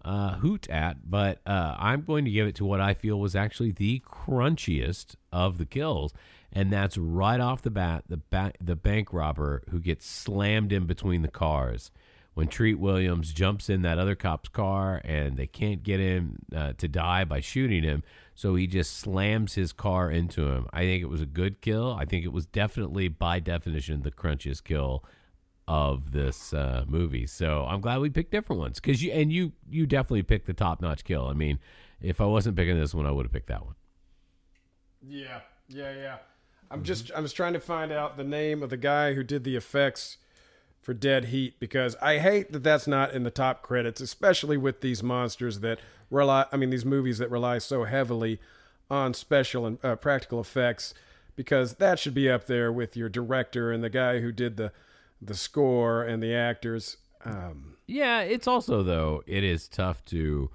uh, hoot at, but uh, I'm going to give it to what I feel was actually the crunchiest of the kills, and that's right off the bat the ba- the bank robber who gets slammed in between the cars. When Treat Williams jumps in that other cop's car and they can't get him uh, to die by shooting him, so he just slams his car into him. I think it was a good kill. I think it was definitely, by definition, the crunchiest kill of this uh, movie. So I'm glad we picked different ones because you and you you definitely picked the top notch kill. I mean, if I wasn't picking this one, I would have picked that one. Yeah, yeah, yeah. I'm just I was trying to find out the name of the guy who did the effects for Dead Heat because I hate that that's not in the top credits, especially with these monsters that rely. I mean, these movies that rely so heavily on special and uh, practical effects because that should be up there with your director and the guy who did the the score and the actors. Um, Yeah, it's also though it is tough to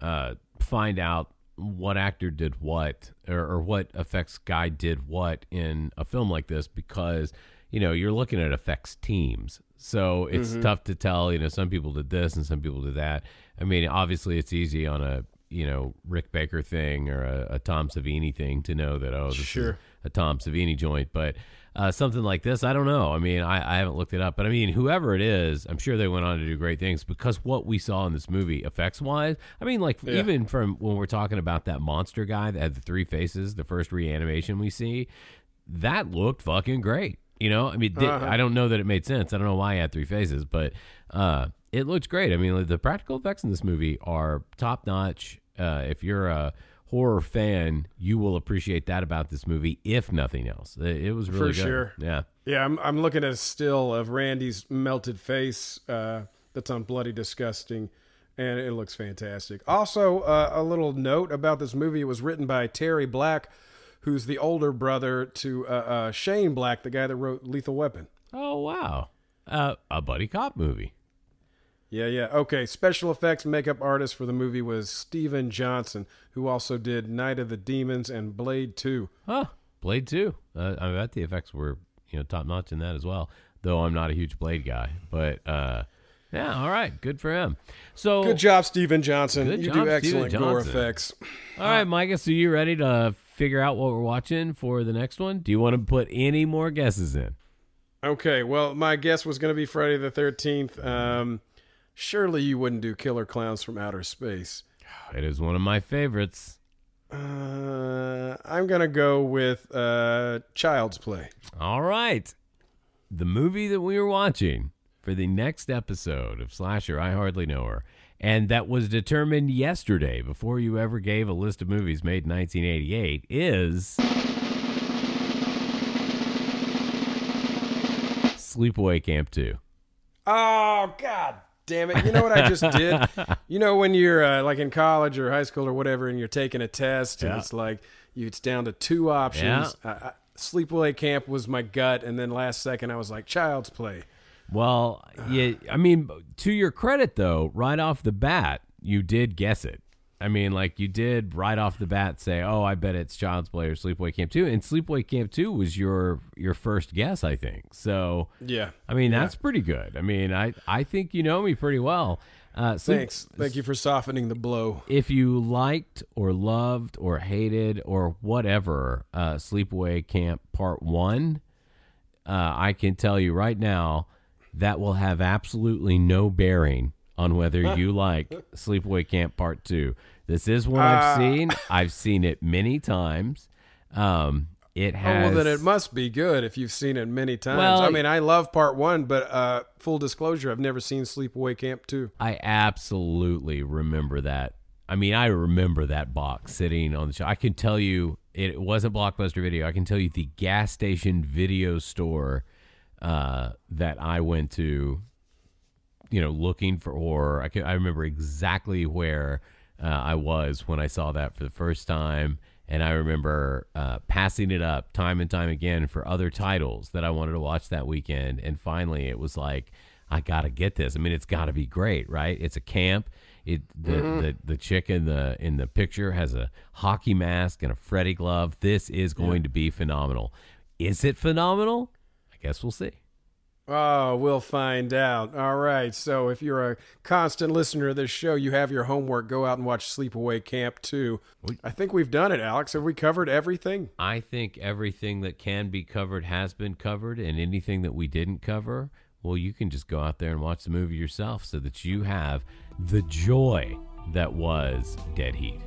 uh, find out what actor did what or, or what effects guy did what in a film like this because you know you're looking at effects teams, so it's Mhm. tough to tell. You know, some people did this and some people did that. I mean, obviously it's easy on a you know Rick Baker thing or a, a Tom Savini thing to know that oh this is Sure. a Tom Savini joint, but uh, something like this, I don't know. I mean, I, I haven't looked it up, but I mean, whoever it is, I'm sure they went on to do great things because what we saw in this movie, effects wise, I mean, like Yeah. even from when we're talking about that monster guy that had the three faces, the first reanimation we see, that looked fucking great. You know, I mean, Uh-huh. I don't know that it made sense. I don't know why he had three faces, but uh, it looked great. I mean, the practical effects in this movie are top notch. Uh, if you're a horror fan, you will appreciate that about this movie, if nothing else. It, was really for good. sure. Yeah. Yeah, I'm, I'm looking at a still of Randy's melted face uh, that's on Bloody Disgusting, and it looks fantastic. Also, uh, a little note about this movie: it was written by Terry Black, who's the older brother to uh, uh, Shane Black, the guy that wrote Lethal Weapon. Oh wow, uh, a buddy cop movie. Yeah, yeah. Okay. Special effects makeup artist for the movie was Steven Johnson, who also did Night of the Demons and Blade 2. Huh. Blade Two. Uh, I bet the effects were you know top notch in that as well. Though I'm not a huge Blade guy, but uh, Yeah, all right. Good for him. So Good job, Steven Johnson. Good you job, do excellent gore effects. All right, Micah, so you ready to figure out what we're watching for the next one? Do you want to put any more guesses in? Okay, well, my guess was going to be Friday the 13th. Um, surely you wouldn't do Killer Clowns from Outer Space. It is one of my favorites. Uh, I'm going to go with uh, Child's Play. All right. The movie that we were watching for the next episode of Slasher, I Hardly Know Her, and that was determined yesterday before you ever gave a list of movies made in 1988 is Sleepaway Camp 2. Oh, God damn it. You know what I just did? You know, when you're uh, like in college or high school or whatever, and you're taking a test, and Yeah. it's like you, it's down to two options. I, I, Sleepaway Camp was my gut, and then last second I was like, Child's Play. Well, yeah, I mean, to your credit though, right off the bat, you did guess it. I mean, like you did right off the bat say, "Oh, I bet it's Child's Play or Sleepaway Camp 2." And Sleepaway Camp 2 was your your first guess, I think. So, Yeah. I mean, Yeah. that's pretty good. I mean, I I think you know me pretty well. Uh, Sleep- Thanks. Thank you for softening the blow. if you liked or loved or hated or whatever uh, Sleepaway Camp Part One, uh, I can tell you right now that will have absolutely no bearing on whether you like Sleepaway Camp Part Two. This is one Ah. I've seen. I've seen it many times. Um, it Oh, has. well, then it must be good if you've seen it many times. Well, I mean, I love part one, but uh, full disclosure, I've never seen Sleepaway Camp 2. I absolutely remember that. I mean, I remember that box sitting on the show. I can tell you it wasn't Blockbuster Video. I can tell you the gas station video store uh, that I went to, you know, looking for horror. I can, I remember exactly where uh, I was when I saw that for the first time. And I remember uh, passing it up time and time again for other titles that I wanted to watch that weekend. And finally, it was like, I got to get this. I mean, it's got to be great, right? It's a camp. It the, Mhm. the the chick in the in the picture has a hockey mask and a Freddy glove. This is going to be phenomenal. Is it phenomenal? I guess we'll see. Oh, we'll find out. All right. So if you're a constant listener of this show, you have your homework. Go out and watch Sleepaway Camp 2. I think we've done it, Alex. Have we covered everything? I think everything that can be covered has been covered, and anything that we didn't cover, well, you can just go out there and watch the movie yourself so that you have the joy that was Dead Heat.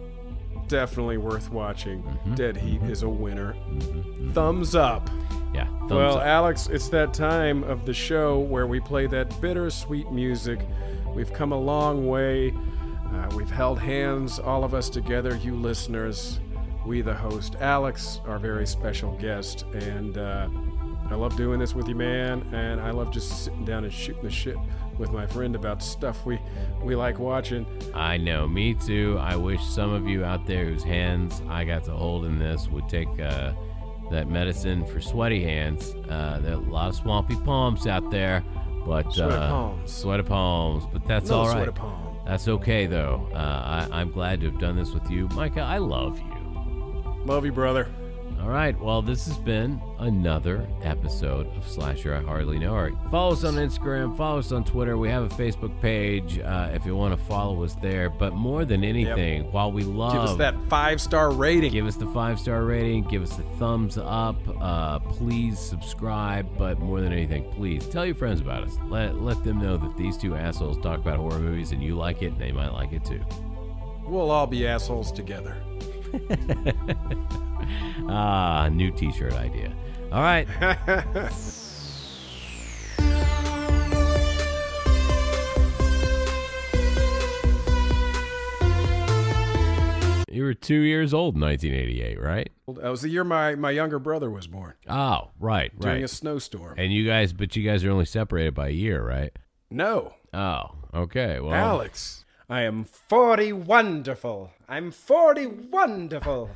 Definitely worth watching. Mm-hmm. Dead Heat is a winner. Thumbs up. Yeah. thumbs well, up. Alex, it's that time of the show where we play that bittersweet music. We've come a long way. Uh, we've held hands, all of us together, you listeners. We, the host, Alex, our very special guest. And uh, I love doing this with you, man. And I love just sitting down and shooting the shit with my friend about stuff we, we like watching. I know, me too. I wish some of you out there whose hands I got to hold in this would take uh, that medicine for sweaty hands. Uh, there are a lot of swampy palms out there, but Sweaty uh, palms. sweaty palms. But that's No all right. sweaty palm. That's okay though. Uh, I, I'm glad to have done this with you, Micah. I love you. Love you, brother. All right. Well, this has been another episode of Slasher I Hardly Know. Her. Follow us on Instagram. Follow us on Twitter. We have a Facebook page uh, if you want to follow us there. But more than anything, while we love Give us that five star rating. Give us the five star rating. Give us the thumbs up. Uh, please subscribe. But more than anything, please tell your friends about us. Let let them know that these two assholes talk about horror movies and you like it. and They might like it too. We'll all be assholes together. Ah, new T-shirt idea. All right. You were two years old in 1988, right? That was the year my, my younger brother was born. Oh, right, right. During a snowstorm. And you guys, but you guys are only separated by a year, right? No. Oh, okay. Well, Alex, I am 40 wonderful. I'm 40 wonderful.